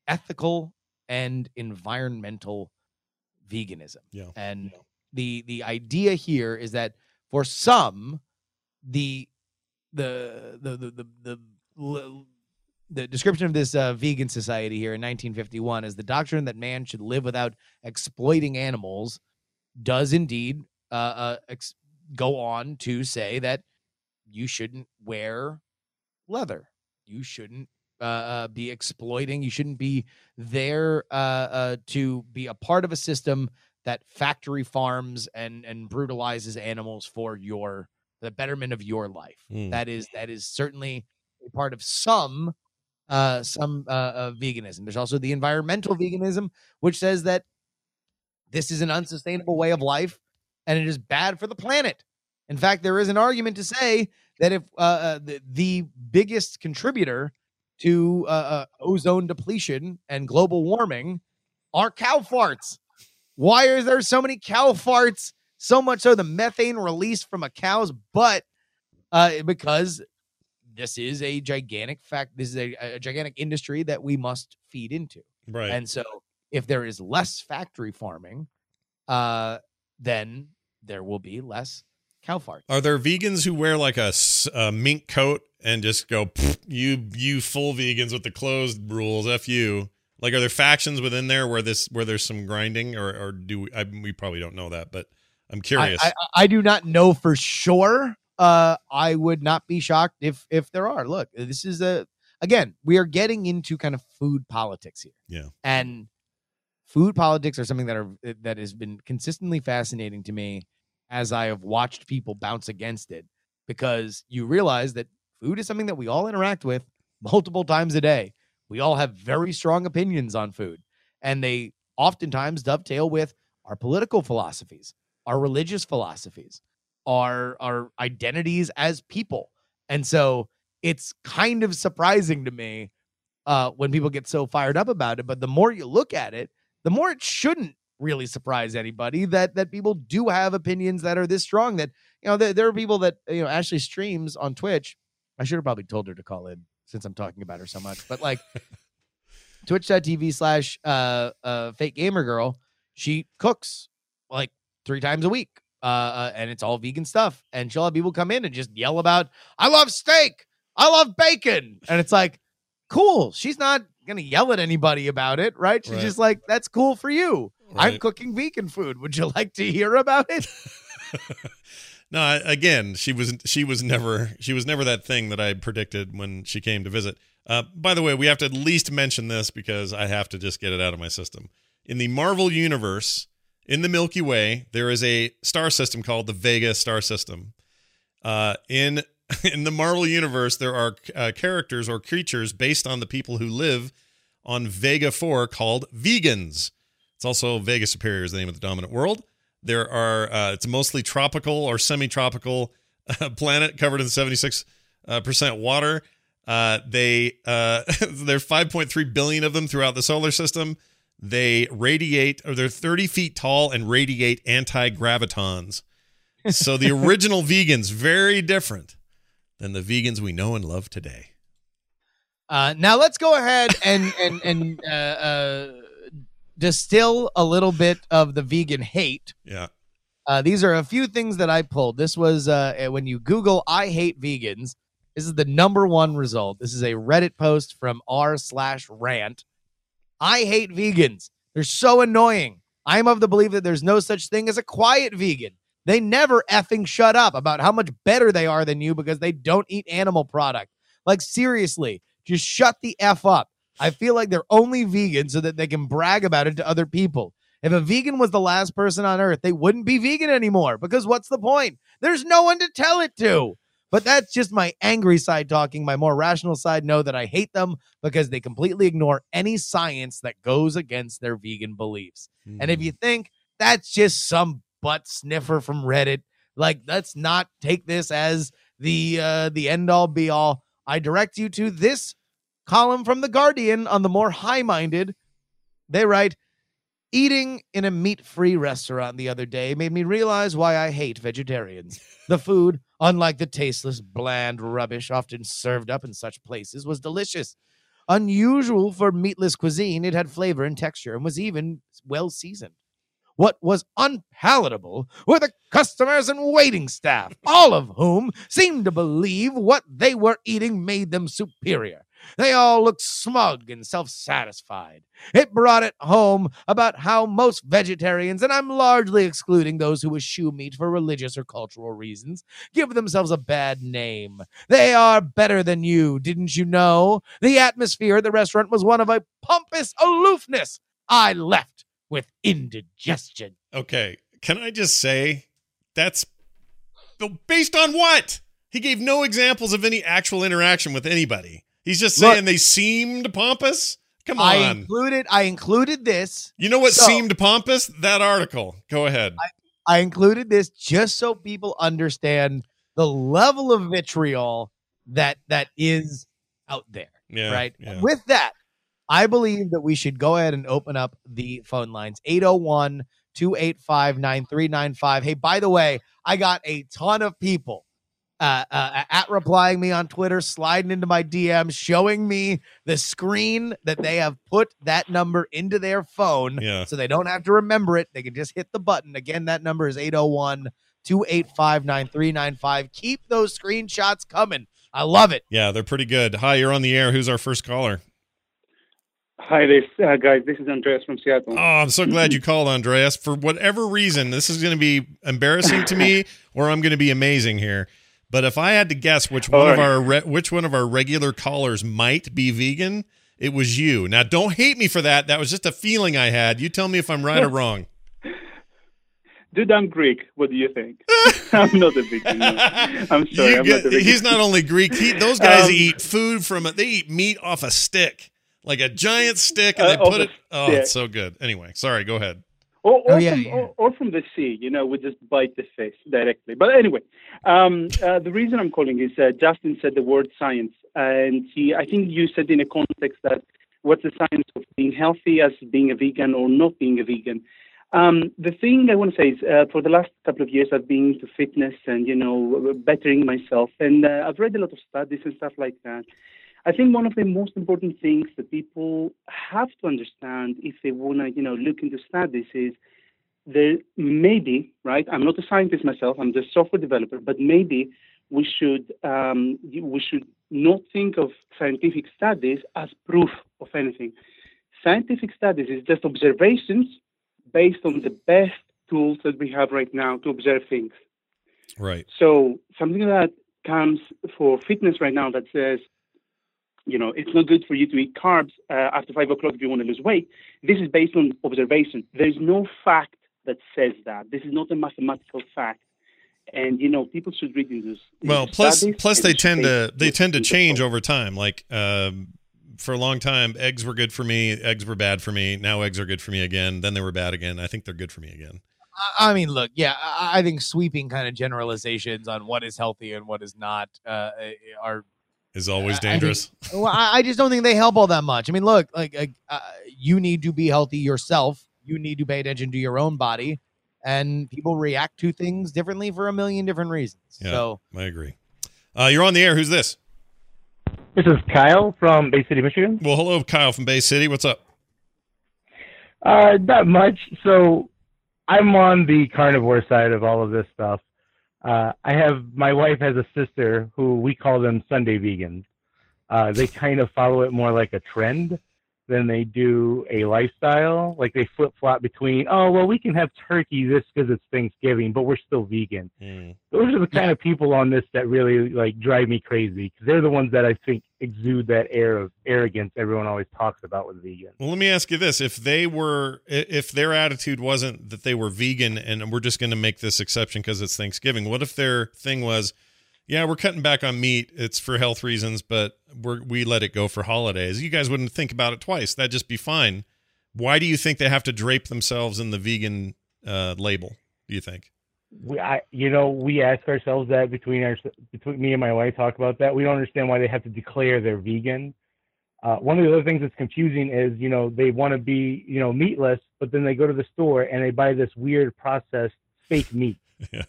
ethical and environmental veganism. Yeah. and the the idea here is that for some the the the the the, the, l- the description of this uh, vegan society here in 1951 is the doctrine that man should live without exploiting animals does indeed uh, uh, ex- go on to say that you shouldn't wear leather. You shouldn't uh, be exploiting you shouldn't be there uh, uh, to be a part of a system that factory farms and and brutalizes animals for your the betterment of your life. Mm. That is that is certainly a part of some uh some uh, uh veganism. There's also the environmental veganism which says that this is an unsustainable way of life and it is bad for the planet. In fact, there is an argument to say that if uh, uh the, the biggest contributor to uh, uh, ozone depletion and global warming are cow farts. Why is there so many cow farts? So much so the methane released from a cow's butt, uh, because this is a gigantic fact. This is a, a gigantic industry that we must feed into. Right. And so, if there is less factory farming, uh, then there will be less cow. Are there vegans who wear like a, a mink coat and just go, you you full vegans with the closed rules, f you? Like, are there factions within there where this where there's some grinding, or or do we? I, we probably don't know that, but I'm I, curious. I, I do not know for sure. Uh, I would not be shocked if if there are. Look, this is a again, we are getting into kind of food politics here. Yeah. and food politics are something that are that has been consistently fascinating to me as I have watched people bounce against it because you realize that food is something that we all interact with multiple times a day. We all have very strong opinions on food, and they oftentimes dovetail with our political philosophies, our religious philosophies, our our identities as people. And so it's kind of surprising to me uh, when people get so fired up about it. But the more you look at it, the more it shouldn't really surprise anybody that that people do have opinions that are this strong. That you know, there, there are people that you know Ashley streams on Twitch. I should have probably told her to call in since I'm talking about her so much. But like twitch.tv slash uh uh fake gamer girl, she cooks like three times a week. Uh, uh and it's all vegan stuff. And she'll have people come in and just yell about, I love steak, I love bacon. And it's like, cool. She's not gonna yell at anybody about it, right? She's Right. just like, that's cool for you. I'm cooking vegan food. Would you like to hear about it? No, I- again, she was she was never she was never that thing that I predicted when she came to visit. Uh, by the way, we have to at least mention this because I have to just get it out of my system. In the Marvel universe, in the Milky Way, there is a star system called the Vega star system. Uh, in in the Marvel universe, there are uh, characters or creatures based on the people who live on Vega 4 called vegans. It's also Vega Superior is the name of the dominant world. There are uh, it's mostly tropical or semi-tropical uh, planet covered in 76 uh, percent water. Uh, they uh, there's 5.3 billion of them throughout the solar system. They radiate, or they're 30 feet tall and radiate anti-gravitons. So the original vegans very different than the vegans we know and love today. Uh, now let's go ahead and and and uh, uh, distill a little bit of the vegan hate. Yeah. Uh, these are a few things that I pulled. This was uh, when you Google "I hate vegans." This is the number one result. This is a Reddit post from r slash rant. I hate vegans. They're so annoying. I'm of the belief that there's no such thing as a quiet vegan. They never effing shut up about how much better they are than you because they don't eat animal product. Like seriously, just shut the f up. I feel like they're only vegan so that they can brag about it to other people. If a vegan was the last person on earth, they wouldn't be vegan anymore because what's the point? There's no one to tell it to. But that's just my angry side talking. My more rational side know that I hate them because they completely ignore any science that goes against their vegan beliefs. And if you think that's just some butt sniffer from Reddit, like let's not take this as the uh, the end all be all. I direct you to this column from the Guardian on the more high minded. They write, Eating in a meat free restaurant the other day made me realize why I hate vegetarians. The food, unlike the tasteless, bland rubbish often served up in such places, was delicious. Unusual for meatless cuisine, it had flavor and texture and was even well seasoned. What was unpalatable were the customers and waiting staff, all of whom seemed to believe what they were eating made them superior. They all looked smug and self satisfied. It brought it home about how most vegetarians, and I'm largely excluding those who eschew meat for religious or cultural reasons, give themselves a bad name. They are better than you, didn't you know? The atmosphere at the restaurant was one of a pompous aloofness. I left with indigestion. Okay. Can I just say that's based on what? He gave no examples of any actual interaction with anybody. He's just Look- saying they seemed pompous. Come on. I included I included this. you know what So- seemed pompous? That article. Go ahead. I included this just so people understand the level of vitriol that that is out there. yeah. right? Yeah. With that, I believe that we should go ahead and open up the phone lines 801 285 9395. Hey, by the way, I got a ton of people uh, uh, at replying me on Twitter, sliding into my DMs, showing me the screen that they have put that number into their phone Yeah. so they don't have to remember it. They can just hit the button. Again, that number is 801 285 9395. Keep those screenshots coming. I love it. Yeah, they're pretty good. Hi, you're on the air. Who's our first caller? Hi, this uh, guys. This is Andreas from Seattle. Oh, I'm so glad you called, Andreas. For whatever reason, this is going to be embarrassing to me, or I'm going to be amazing here. But if I had to guess which one All of our re- which one of our regular callers might be vegan, it was you. Now, don't hate me for that. That was just a feeling I had. You tell me if I'm right or wrong. Dude, I'm Greek. What do you think? I'm not a vegan. No. I'm sorry. You I'm get- not a vegan. he's not only Greek. He, those guys Um, eat food from a, they eat meat off a stick, like a giant stick, and Uh, they put it. Oh, stick. it's so good. Anyway, sorry. Go ahead. Or, or, Oh, yeah, from, yeah. Or, or from the sea, you know, we just bite the fish directly. But anyway, um, uh, the reason I'm calling is uh, Justin said the word science, and he, I think you said in a context that what's the science of being healthy as being a vegan or not being a vegan. Um, the thing I want to say is, uh, for the last couple of years, I've been into fitness and you know, bettering myself, and uh, I've read a lot of studies and stuff like that. I think one of the most important things that people have to understand if they want to, you know, look into studies is there maybe, right? I'm not a scientist myself. I'm just a software developer, but maybe we should um, we should not think of scientific studies as proof of anything. Scientific studies is just observations based on the best tools that we have right now to observe things. Right. So something that comes for fitness right now that says, you know, it's not good for you to eat carbs uh, after five o'clock if you want to lose weight. This is based on observation. There is no fact that says that. This is not a mathematical fact. And you know, people should read into this. Well, plus plus they tend to they tend to change over time. Like um, for a long time, eggs were good for me. Eggs were bad for me. Now eggs are good for me again. Then they were bad again. I think they're good for me again. I mean, look, yeah, I think sweeping kind of generalizations on what is healthy and what is not uh, are is always dangerous. I think, well, I just don't think they help all that much. I mean, look, like uh, you need to be healthy yourself. You need to pay attention to your own body, and people react to things differently for a million different reasons. Yeah, so I agree. Uh, you're on the air. Who's this? This is Kyle from Bay City, Michigan. Well, hello, Kyle from Bay City. What's up? Uh, not much. So I'm on the carnivore side of all of this stuff. Uh, I have my wife has a sister who we call them Sunday vegans. Uh, they kind of follow it more like a trend than they do a lifestyle. Like they flip flop between, oh well, we can have turkey this because it's Thanksgiving, but we're still vegan. Mm. Those are the kind of people on this that really like drive me crazy because they're the ones that I think exude that air of arrogance everyone always talks about with vegan. Well, let me ask you this: if they were, if their attitude wasn't that they were vegan and we're just going to make this exception because it's Thanksgiving, what if their thing was? Yeah, we're cutting back on meat. It's for health reasons, but we we let it go for holidays. You guys wouldn't think about it twice. That'd just be fine. Why do you think they have to drape themselves in the vegan uh, label? Do you think? We, I, you know, we ask ourselves that between our, between me and my wife talk about that. We don't understand why they have to declare they're vegan. Uh, one of the other things that's confusing is, you know, they want to be, you know, meatless, but then they go to the store and they buy this weird processed fake meat. Yeah.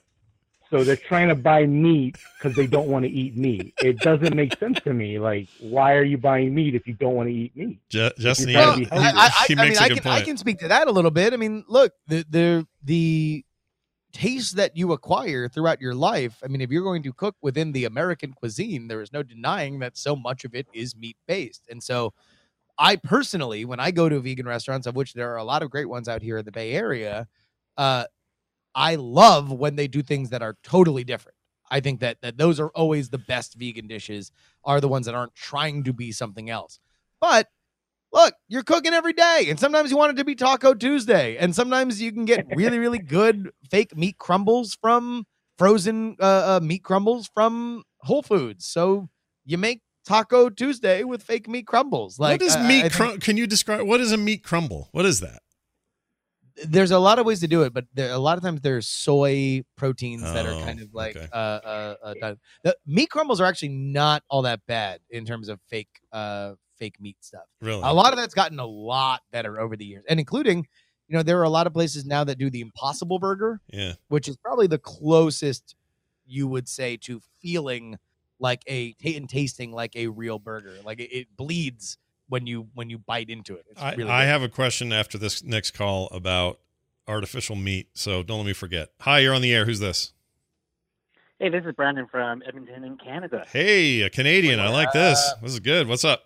So they're trying to buy meat because they don't want to eat meat. It doesn't make sense to me. Like, why are you buying meat if you don't want to eat meat? Just, just well, I, I, I, mean, I can, I can speak to that a little bit. I mean, look, the the the taste that you acquire throughout your life. I mean, if you're going to cook within the American cuisine, there is no denying that so much of it is meat based. And so, I personally, when I go to vegan restaurants, of which there are a lot of great ones out here in the Bay Area, uh, I love when they do things that are totally different. I think that that those are always the best vegan dishes are the ones that aren't trying to be something else. But look, you're cooking every day, and sometimes you want it to be Taco Tuesday, and sometimes you can get really, really good fake meat crumbles from frozen uh, uh, meat crumbles from Whole Foods. So you make Taco Tuesday with fake meat crumbles. Like, what is meat? Crum- can you describe what is a meat crumble? What is that? There's a lot of ways to do it, but there, a lot of times there's soy proteins oh, that are kind of like okay. uh, uh, uh, done. The meat crumbles are actually not all that bad in terms of fake uh fake meat stuff. Really, a lot of that's gotten a lot better over the years, and including, you know, there are a lot of places now that do the Impossible Burger, yeah, which is probably the closest you would say to feeling like a and tasting like a real burger. Like it, it bleeds when you when you bite into it. I, really I have a question after this next call about artificial meat, so don't let me forget. Hi, you're on the air. Who's this? Hey, this is Brandon from Edmonton in Canada. Hey, a Canadian. I like this. This is good. What's up?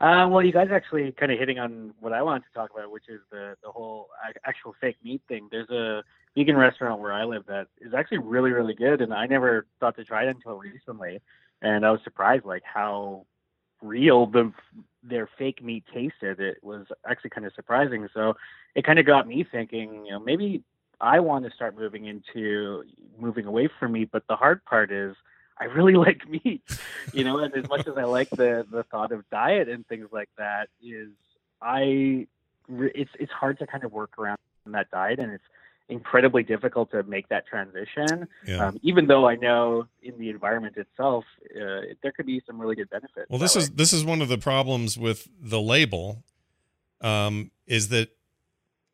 Uh, well, you guys actually kind of hitting on what I wanted to talk about, which is the the whole actual fake meat thing. There's a vegan restaurant where I live that is actually really really good, and I never thought to try it until recently, and I was surprised like how real the their fake meat tasted. It was actually kind of surprising. So it kind of got me thinking, you know, maybe I want to start moving into moving away from meat. But the hard part is I really like meat, you know, and as much as I like the the thought of diet and things like that, is I it's it's hard to kind of work around that diet, and it's incredibly difficult to make that transition. Yeah. Um, even though I know in the environment itself, uh, there could be some really good benefits. Well, this is this is one of the problems with the label, um, is that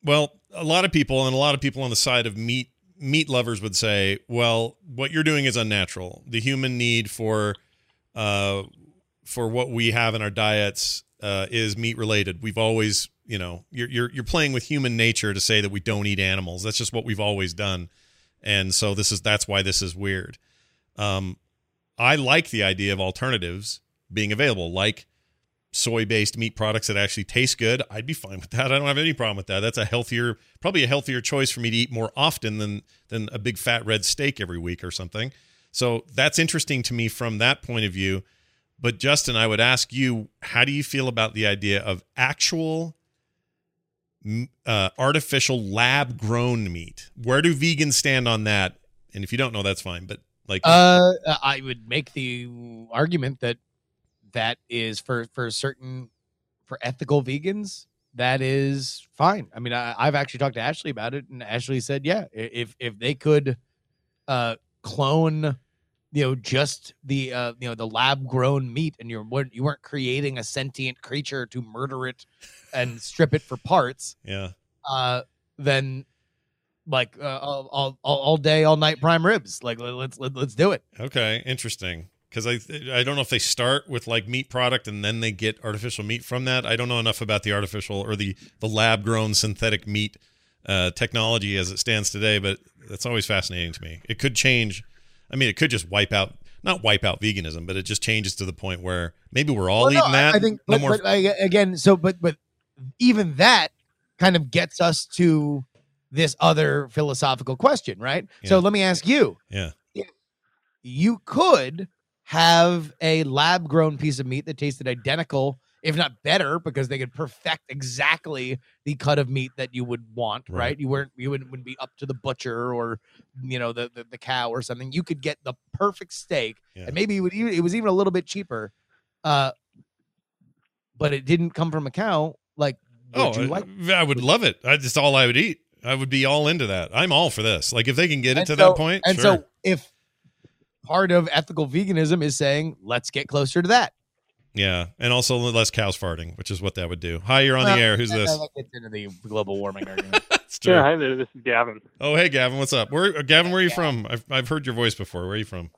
well, a lot of people and a lot of people on the side of meat meat lovers would say, well, what you're doing is unnatural. The human need for uh, for what we have in our diets uh, is meat related. We've always you know you're you're you're playing with human nature to say that we don't eat animals. That's just what we've always done, and so this is that's why this is weird. Um, I like the idea of alternatives being available, like soy based meat products that actually taste good, I'd be fine with that. I don't have any problem with that. That's a healthier, probably a healthier choice for me to eat more often than than a big fat red steak every week or something. So that's interesting to me from that point of view. But Justin, I would ask you, how do you feel about the idea of actual uh, artificial lab grown meat? Where do vegans stand on that? And if you don't know, that's fine. But like, Uh, I would make the argument that that is for for certain for ethical vegans that is fine. I mean, I, I've actually talked to Ashley about it, and Ashley said, yeah, if if they could uh clone you know just the uh you know the lab grown meat and you're weren't- you weren't creating a sentient creature to murder it and strip it for parts yeah, uh then like uh, all, all all day all night prime ribs like let- let's let, let's do it okay, interesting. Because I I don't know if they start with like meat product and then they get artificial meat from that. I don't know enough about the artificial or the the lab grown synthetic meat uh, technology as it stands today, but that's always fascinating to me. It could change. I mean, it could just wipe out not wipe out veganism, but it just changes to the point where maybe we're all Well, no, eating that. I, think, no but, more. but I, again, so but but even that kind of gets us to this other philosophical question, right? So let me ask you: yeah. you could have a lab grown piece of meat that tasted identical, if not better, because they could perfect exactly the cut of meat that you would want, right? Right. You weren't you wouldn't, wouldn't be up to the butcher or you know the, the the cow or something. You could get the perfect steak, Yeah. and maybe it would even, it was even a little bit cheaper. Uh, but it didn't come from a cow. Like, would Oh, you I- like? I would love it. I just all I would eat. I would be all into that. I'm all for this. Like if they can get it to so- that point, And sure. so, if part of ethical veganism is saying, let's get closer to that. Yeah, and also less cows farting, which is what that would do. Hi, you're on Well, the air. Who's this? That gets into the global warming argument. True. Yeah, hi there. This is Gavin. Oh, hey, Gavin, what's up? Where, uh, Gavin, where are you from? I've I've heard your voice before. Where are you from?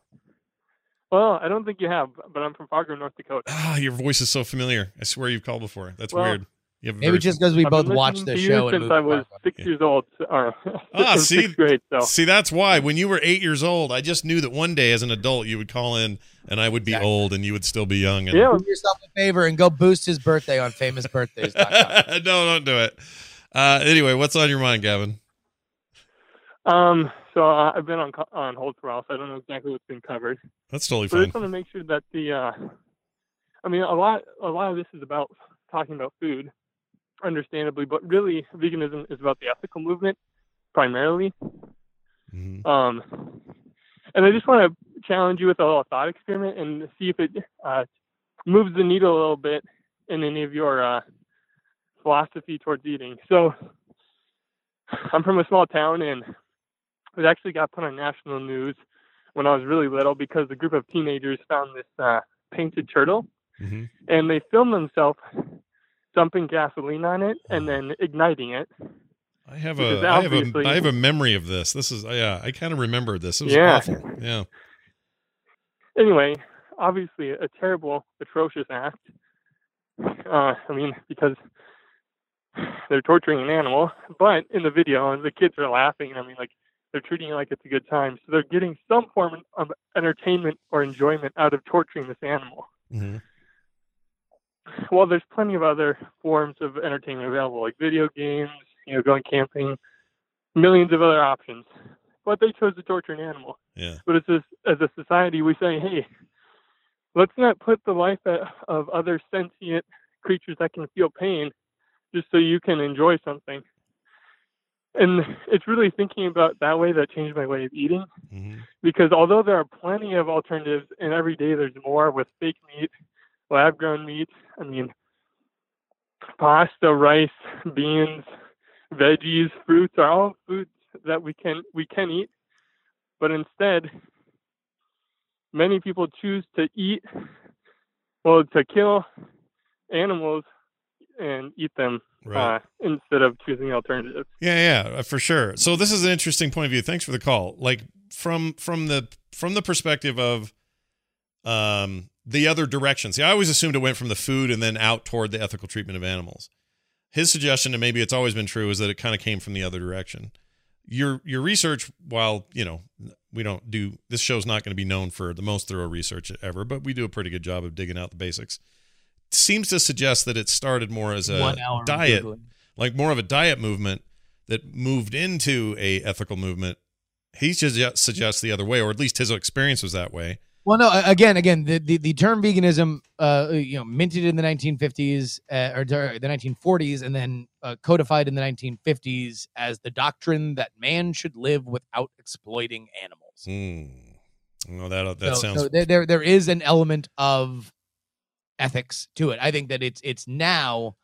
Well, I don't think you have, but I'm from Fargo, North Dakota. Ah, your voice is so familiar. I swear you've called before. That's Well, weird. You have Maybe very- just because we I've both watched the show you and since I was six years old, or Ah, see- grade. So See, that's why when you were eight years old, I just knew that one day as an adult you would call in and I would be Exactly. old and you would still be young. And yeah, Do yourself a favor and go boost his birthday on famousbirthdays.com. no, don't do it. Uh, anyway, what's on your mind, Gavin? um, so uh, I've been on on hold for a while, so I don't know exactly what's been covered. That's totally But I fine. just want to make sure that the, uh, I mean, a lot a lot of this is about talking about food, understandably, but really veganism is about the ethical movement primarily. Mhm. Um, and I just want to challenge you with a little thought experiment and see if it uh, moves the needle a little bit in any of your uh, philosophy towards eating. So I'm from a small town, and it actually got put on national news when I was really little because a group of teenagers found this uh, painted turtle, Mhm. and they filmed themselves dumping gasoline on it and then igniting it. I have a I have a have a memory of this. This is yeah, I kind of remember this. It was Yeah. awful. Yeah. anyway, obviously a terrible, atrocious act. Uh, I mean, because they're torturing an animal, but in the video, and the kids are laughing. I mean, like they're treating it like it's a good time, so they're getting some form of entertainment or enjoyment out of torturing this animal. Mhm. Well, there's plenty of other forms of entertainment available, like video games, you know, going camping, millions of other options. But they chose to torture an animal. Yeah. But as a, as a society, we say, hey, let's not put the life of other sentient creatures that can feel pain just so you can enjoy something. And it's really thinking about that way that changed my way of eating Mhm. because although there are plenty of alternatives and every day there's more with fake meat, lab grown meat, I mean, pasta, rice, beans, veggies, fruits are all foods that we can we can eat, but instead, many people choose to eat, well, to kill animals and eat them Right. uh, instead of choosing alternatives. Yeah, yeah, uh, for sure. So this is an interesting point of view. Thanks for the call. Like from from the from the perspective of um the other direction. See, I always assumed it went from the food and then out toward the ethical treatment of animals. His suggestion, and maybe it's always been true, is that it kind of came from the other direction. Your your research, while you know we don't do this show's not going to be known for the most thorough research ever, but we do a pretty good job of digging out the basics. seems to suggest that it started more as a One hour of diet, like more of a diet movement that moved into a ethical movement. He just suggests the other way, or at least his experience was that way. Well, no. Again, again, the, the, the term veganism, uh, you know, minted in the 1950s uh, or the 1940s, and then uh, codified in the 1950s as the doctrine that man should live without exploiting animals. Hmm. Well, that that so, sounds so there, there there is an element of ethics to it. I think that it's it's now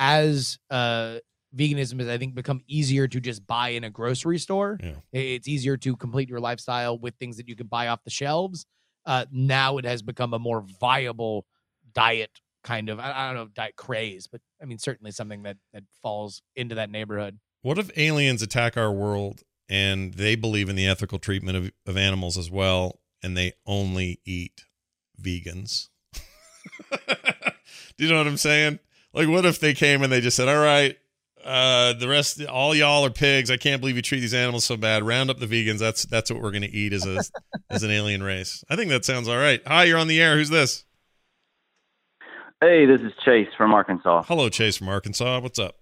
as uh veganism has I think become easier to just buy in a grocery store. Yeah. It's easier to complete your lifestyle with things that you can buy off the shelves. Uh now it has become a more viable diet kind of I, I don't know if diet craze, but I mean certainly something that that falls into that neighborhood. What if aliens attack our world and they believe in the ethical treatment of, of animals as well, and they only eat vegans? Do you know what I'm saying? Like, what if they came and they just said, "All right, uh, the rest, all y'all are pigs. I can't believe you treat these animals so bad. Round up the vegans. That's that's what we're gonna eat as a as an alien race." I think that sounds all right. Hi, you're on the air. Who's this? Hey, this is Chase from Arkansas. Hello, Chase from Arkansas. What's up?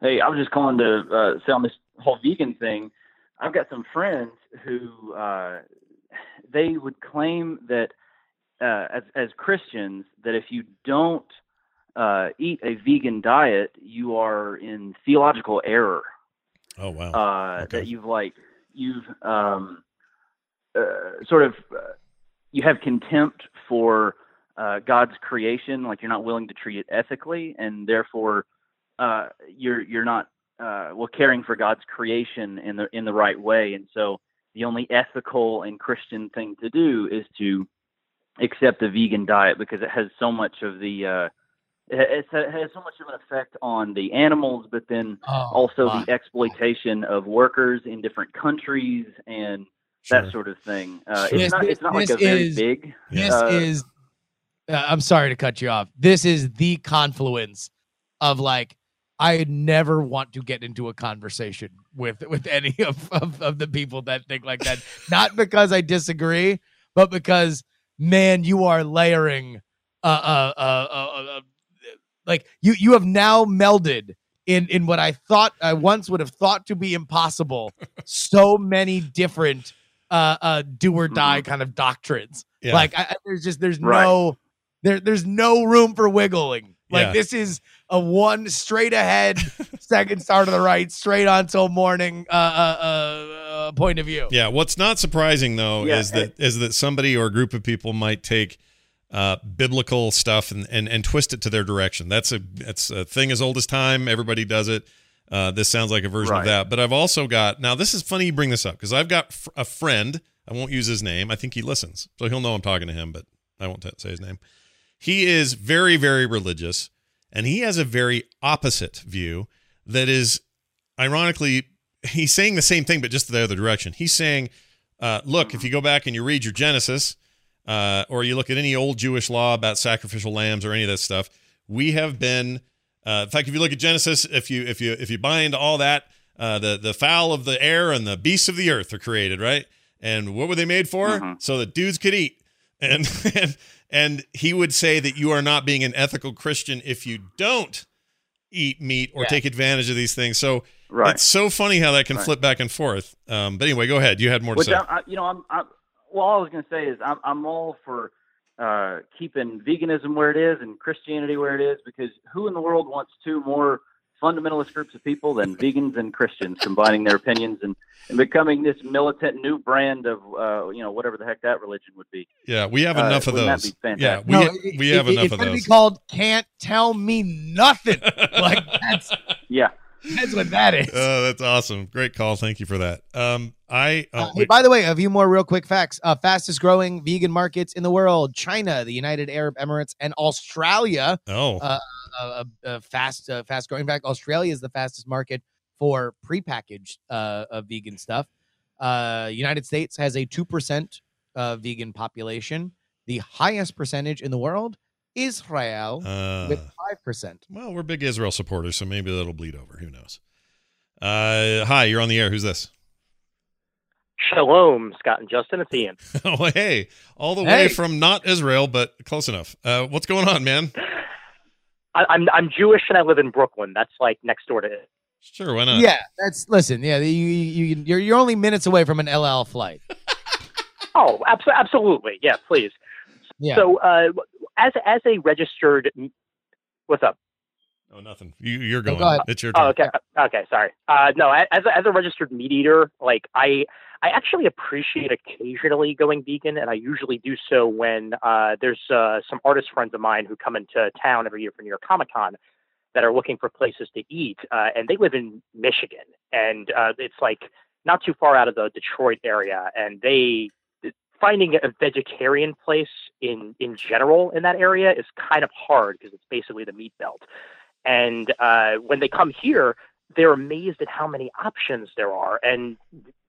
Hey, I was just calling to uh, say on this whole vegan thing. I've got some friends who uh, they would claim that uh, as as Christians that if you don't uh, eat a vegan diet, you are in theological error. Oh wow. uh, Okay. that you've like you've um, uh, sort of uh, you have contempt for uh, God's creation, like you're not willing to treat it ethically, and therefore uh, you're you're not uh, well caring for God's creation in the in the right way, and so the only ethical and Christian thing to do is to accept a vegan diet because it has so much of the uh, it, has so much of an effect on the animals, but then Oh, also my. the exploitation of workers in different countries and Sure. that sort of thing. Uh, This- it's not it's not like a very is- big. This Uh, is uh, I'm sorry to cut you off. This is the confluence of like I never want to get into a conversation with with any of, of, of the people that think like that. Not because I disagree, but because man, you are layering uh, uh, uh like you you have now melded in in what I thought I once would have thought to be impossible so many different uh uh do or die kind of doctrines. Yeah. Like I, I- there's just there's Right. no there there's no room for wiggling. Like Yeah. this is a one straight ahead, second star to the right, straight on till morning uh, uh, uh, uh, point of view. Yeah, what's not surprising though Yeah, is that is that somebody or a group of people might take uh, biblical stuff and, and and twist it to their direction. That's a that's a thing as old as time. Everybody does it. Uh, this sounds like a version of that. But I've also got now. This is funny you bring this up because I've got fr- a friend. I won't use his name. I think he listens, so he'll know I'm talking to him. But I won't t- say his name. He is very very religious, and he has a very opposite view that is ironically he's saying the same thing but just the other direction he's saying uh, look if you go back and you read your genesis uh, or you look at any old jewish law about sacrificial lambs or any of that stuff we have been uh, in fact if you look at genesis if you if you if you bind all that uh, the the fowl of the air and the beasts of the earth are created right and what were they made for Mhm. so that dudes could eat and and and he would say that you are not being an ethical christian if you don't eat meat or Yeah. take advantage of these things so right. it's so funny how that can Right. flip back and forth. Um, but anyway, go ahead. You had more to say. I, I, you know, I'm, I'm. Well, all I was going to say is I'm, I'm all for uh, keeping veganism where it is and Christianity where it is because who in the world wants two more fundamentalist groups of people than vegans and Christians combining their opinions and, and becoming this militant new brand of uh, you know whatever the heck that religion would be. yeah, we have Uh, enough of wouldn't that those. be Yeah, we No, we it- have it- enough it's of gonna those. Be called "Can't Tell Me Nothing." like that's Yeah. That's what that is. Oh, that's awesome. Great call. Thank you for that. Um, I oh, Uh, hey, by the way, a few more real quick facts. Uh, fastest growing vegan markets in the world: China, the United Arab Emirates, and Australia. oh, uh, Uh, uh, fast, uh, fast growing. In fact, Australia is the fastest market for prepackaged uh, uh, vegan stuff. Uh, United States has a two percent uh, vegan population. The highest percentage in the world, Israel, uh, with five percent. well, we're big Israel supporters, so maybe that'll bleed over. Who knows? Uh, hi, you're on the air. Who's this? Shalom, Scott and Justin. It's Ian. oh, hey, all the way from not Israel, but close enough. Uh, what's going on, man? I, I'm I'm Jewish and I live in Brooklyn. That's like next door to it. Sure, why not? Yeah, that's listen. Yeah, you, you you you're you're only minutes away from an El Al flight. Oh, abso- absolutely. Yeah, please. Yeah. So, uh, as as a registered, what's up? Oh, nothing. You, you're No, going. go ahead. It's your turn. Oh, okay. Okay, sorry. Uh, no, as a, as a registered meat eater, like I I actually appreciate occasionally going vegan, and I usually do so when uh, there's uh, some artist friends of mine who come into town every year for New York Comic Con that are looking for places to eat, uh, and they live in Michigan, and uh, it's like not too far out of the Detroit area, and they finding a vegetarian place in in general in that area is kind of hard because it's basically the meat belt. And uh, when they come here, they're amazed at how many options there are. And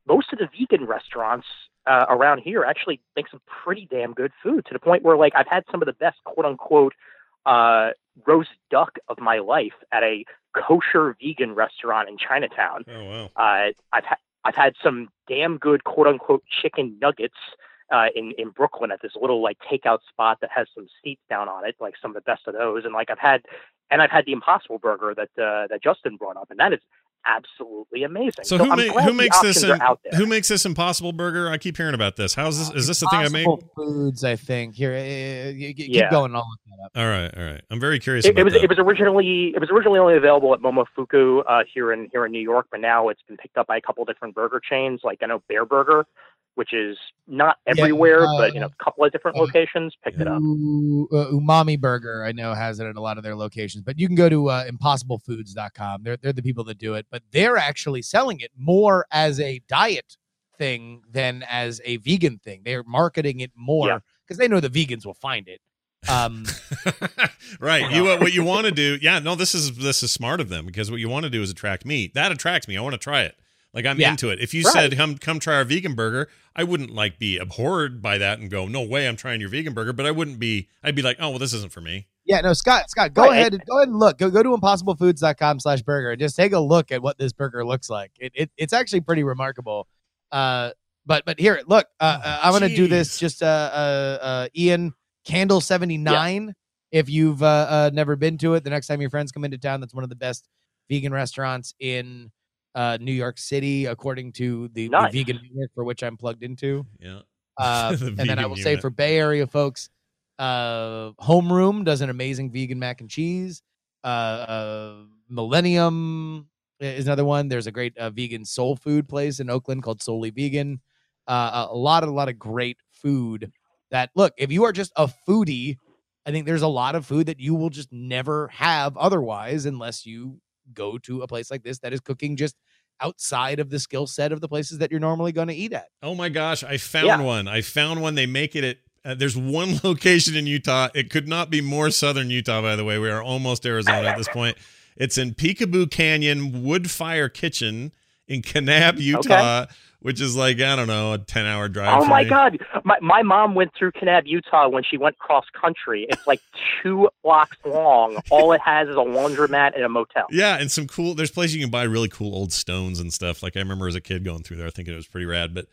most of the vegan restaurants uh, around here actually make some pretty damn good food to the point where, like, I've had some of the best quote unquote uh, roast duck of my life at a kosher vegan restaurant in Chinatown. Oh, wow. Uh, I've ha- I've had some damn good quote unquote chicken nuggets uh, in in Brooklyn at this little like takeout spot that has some seats down on it, like some of the best of those. And like I've had, and I've had the Impossible Burger that uh, that Justin brought up, and that is absolutely amazing. So, who, I'm ma- glad who the makes this? options are out there. Who makes this Impossible Burger? I keep hearing about this. How's this? Is this the thing I made? Impossible Foods, I think. Here, uh, y- y- keep Yeah. going. I'll look that up. All right, all right. I'm very curious It, about it was that. it was originally it was originally only available at Momofuku uh, here in here in New York, but now it's been picked up by a couple different burger chains. Like I know Bareburger, which is not Yeah, everywhere, uh, but you know a couple of different uh, locations picked it up. Uh, Umami Burger, I know, has it at a lot of their locations, but you can go to uh, impossiblefoods.com. They're, they're the people that do it, but they're actually selling it more as a diet thing than as a vegan thing. They're marketing it more Yeah. because they know the vegans will find it. Um, right. You what you want to do? Yeah. No. This is this is smart of them because what you want to do is attract me. That attracts me. I want to try it. Like I'm Yeah. into it. If you Right. said come come try our vegan burger, I wouldn't like be abhorred by that and go no way I'm trying your vegan burger. But I wouldn't be. I'd be like oh well this isn't for me. yeah, no, Scott, Scott, go Right. ahead and go ahead and look. Go go to impossiblefoods.com slash burger and just take a look at what this burger looks like. It, it it's actually pretty remarkable. Uh, but but here, look, uh, Oh, uh, I'm gonna do this just uh, uh, uh, Ian Candle 79. If you've uh, uh, never been to it, the next time your friends come into town, that's one of the best vegan restaurants in uh, New York City, according to the, the vegan network for which I'm plugged into. Yeah. Uh, The and then I vegan will say for Bay Area folks, uh, Homeroom does an amazing vegan mac and cheese. Uh, uh, Millennium is another one. There's a great uh, vegan soul food place in Oakland called Souley Vegan. Uh, a, a lot, a lot of great food. That look, if you are just a foodie, I think there's a lot of food that you will just never have otherwise, unless you go to a place like this that is cooking just outside of the skill set of the places that you're normally going to eat at. Oh my gosh, I found Yeah. one. I found one. They make it at. Uh, there's one location in Utah. It could not be more southern Utah, by the way. We are almost Arizona at this point. It's in Peekaboo Canyon Wood Fire Kitchen in Kanab, Utah, which is like I don't know a ten hour drive. Oh my me. God! My my mom went through Kanab, Utah when she went cross country. It's like two blocks long. All it has is a laundromat and a motel. Yeah, and some cool. There's places you can buy really cool old stones and stuff. Like I remember as a kid going through there, thinking it was pretty rad. But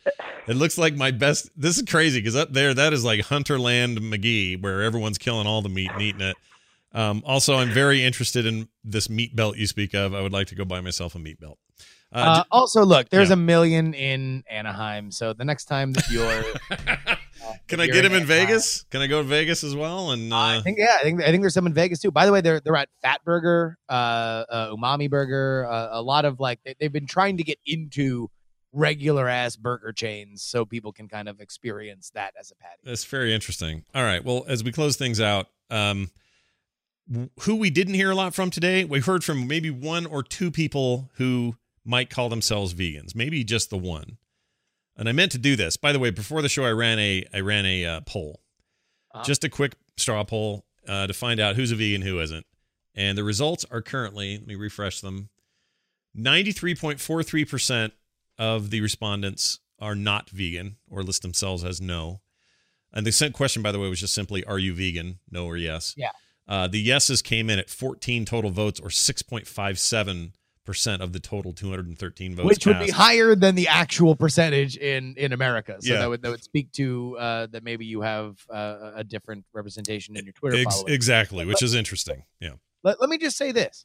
it looks like my best. This is crazy because up there, that is like Hunterland McGee, where everyone's killing all the meat and eating it. Um, also, I'm very interested in this meat belt you speak of. I would like to go buy myself a meat belt. Uh, Uh, also, look, there's yeah. a million in Anaheim. So the next time that you're, Can I you're get him in Anaheim- Vegas? Can I go to Vegas as well? And I uh, think yeah, I think I think there's some in Vegas too. By the way, they're they're at Fatburger, uh, uh Umami Burger, uh, a lot of like they, they've been trying to get into regular ass burger chains so people can kind of experience that as a patty. That's very interesting. All right. Well, as we close things out, um, who we didn't hear a lot from today, we heard from maybe one or two people who might call themselves vegans, maybe just the one. And I meant to do this. By the way, before the show, I ran a I ran a uh, poll, Uh-huh. just a quick straw poll uh, to find out who's a vegan, who isn't. And the results are currently, let me refresh them. 93.43% of the respondents are not vegan or list themselves as no. And the sent question, by the way, was just simply, "Are you vegan? No or yes?" Yeah. Uh, the yeses came in at 14 total votes, or 6.57 percent of the total 213 votes, which would be higher than the actual percentage in in America. So Yeah. that would that would speak to uh, that maybe you have uh, a different representation in your Twitter Ex- following. exactly, which is interesting. Yeah. Let, let me just say this: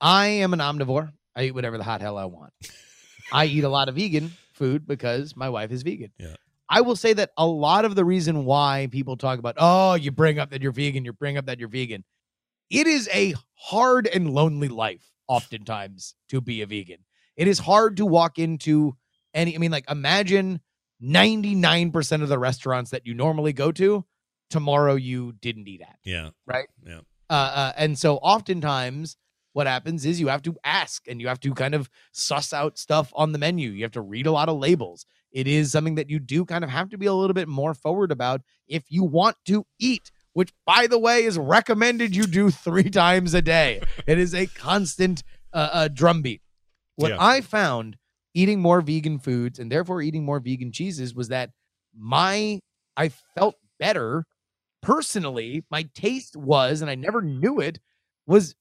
I am an omnivore. I eat whatever the hot hell I want. I eat a lot of vegan food because my wife is vegan. Yeah. I will say that a lot of the reason why people talk about, oh, you bring up that you're vegan, you bring up that you're vegan. It is a hard and lonely life, oftentimes, to be a vegan. It is hard to walk into any, I mean, like, imagine 99% of the restaurants that you normally go to, tomorrow you didn't eat at Yeah. right? Yeah. Uh, uh, and so oftentimes what happens is you have to ask and you have to kind of suss out stuff on the menu. You have to read a lot of labels. It is something that you do kind of have to be a little bit more forward about if you want to eat, which by the way is recommended you do three times a day. it is a constant uh, uh, drumbeat. What Yeah. I found eating more vegan foods and therefore eating more vegan cheeses was that my I felt better personally. My taste was, and I never knew it, was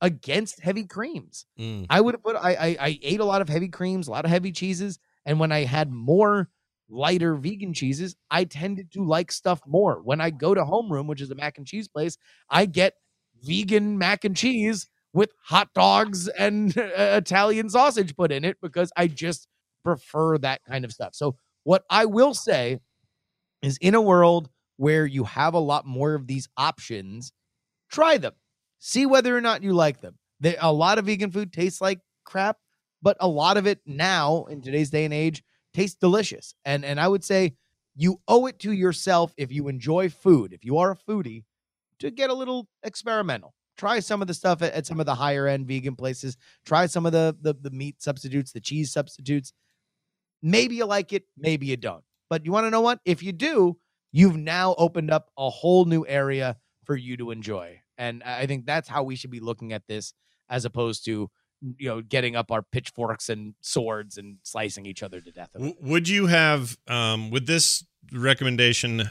against heavy creams. Mm. I would have put I, I I ate a lot of heavy creams, a lot of heavy cheeses, and when I had more lighter vegan cheeses, I tended to like stuff more. When I go to Homeroom, which is a mac and cheese place, I get vegan mac and cheese with hot dogs and uh, Italian sausage put in it because I just prefer that kind of stuff. So what I will say is in a world where you have a lot more of these options, try them. See whether or not you like them. They, a lot of vegan food tastes like crap, but a lot of it now in today's day and age tastes delicious. And and I would say you owe it to yourself if you enjoy food, if you are a foodie, to get a little experimental. Try some of the stuff at, at some of the higher end vegan places. Try some of the, the the meat substitutes, the cheese substitutes. Maybe you like it, maybe you don't. But you want to know what? If you do, you've now opened up a whole new area for you to enjoy. And I I think that's how we should be looking at this as opposed to you know getting up our pitchforks and swords and slicing each other to death. would you have um with this recommendation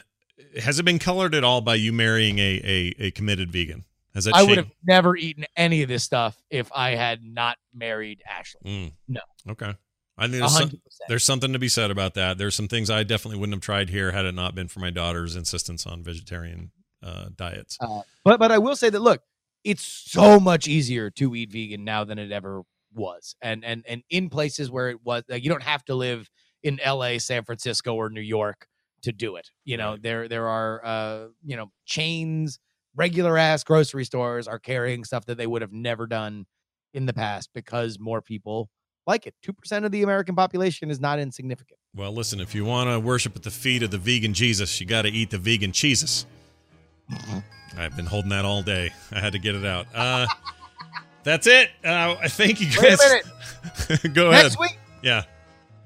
has it been colored at all by you marrying a a, a committed vegan? Has that I would have never eaten any of this stuff if I had not married Ashley. Mm. No. Okay. I think there's, some- there's something to be said about that. There's some things I definitely wouldn't have tried here had it not been for my daughter's insistence on vegetarian uh, diets. Uh, but but I will say that look, it's so much easier to eat vegan now than it ever was, and and and in places where it was, like, you don't have to live in L.A., San Francisco, or New York to do it. You know, Right. there there are uh you know chains, regular ass grocery stores are carrying stuff that they would have never done in the past because more people like it. Two percent of the American population is not insignificant. Well, listen, if you want to worship at the feet of the vegan Jesus, you got to eat the vegan cheeses. I've been holding that all day. I had to get it out. Uh, that's it. Uh, I thank you Wait a guys. minute. Go ahead. Next week. Yeah.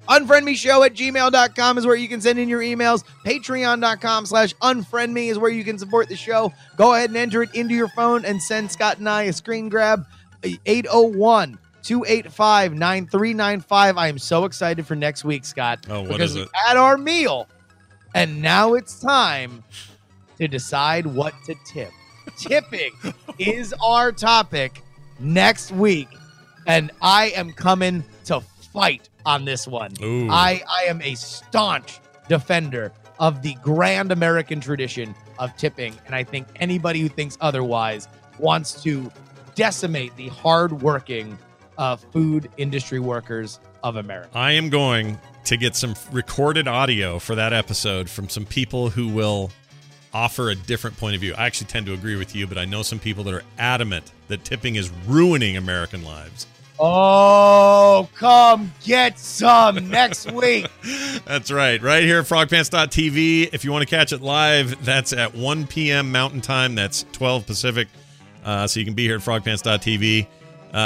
Unfriendme show at gmail.com is where you can send in your emails. Patreon.com slash unfriendme is where you can support the show. Go ahead and enter it into your phone and send Scott and I a screen grab 801 285 9395. I am so excited for next week, Scott. Oh, what because is we it? had our meal and now it's time to decide what to tip. Tipping is our topic next week, and I am coming to fight on this one. Ooh. I, I am a staunch defender of the grand American tradition of tipping, and I think anybody who thinks otherwise wants to decimate the hardworking uh, food industry workers of America. I am going to get some recorded audio for that episode from some people who will offer a different point of view. I actually tend to agree with you, but I know some people that are adamant that tipping is ruining American lives. Oh, come get some next week. That's right. Right here at frogpants.tv. If you want to catch it live, that's at 1 p.m. Mountain Time. That's 12 Pacific. Uh, so you can be here at frogpants.tv. Uh,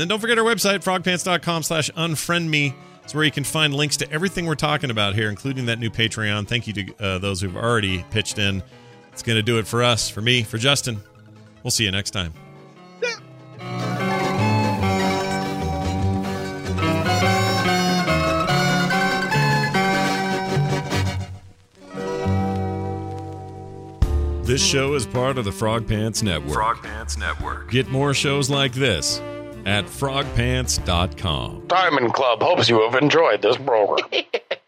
and don't forget our website, frogpants.com slash unfriendme. It's where you can find links to everything we're talking about here, including that new Patreon. Thank you to uh, those who've already pitched in. It's going to do it for us, for me, for Justin. We'll see you next time. This show is part of the Frog Pants Network. Frog Pants Network. Get more shows like this at frogpants.com. Diamond Club hopes you have enjoyed this program.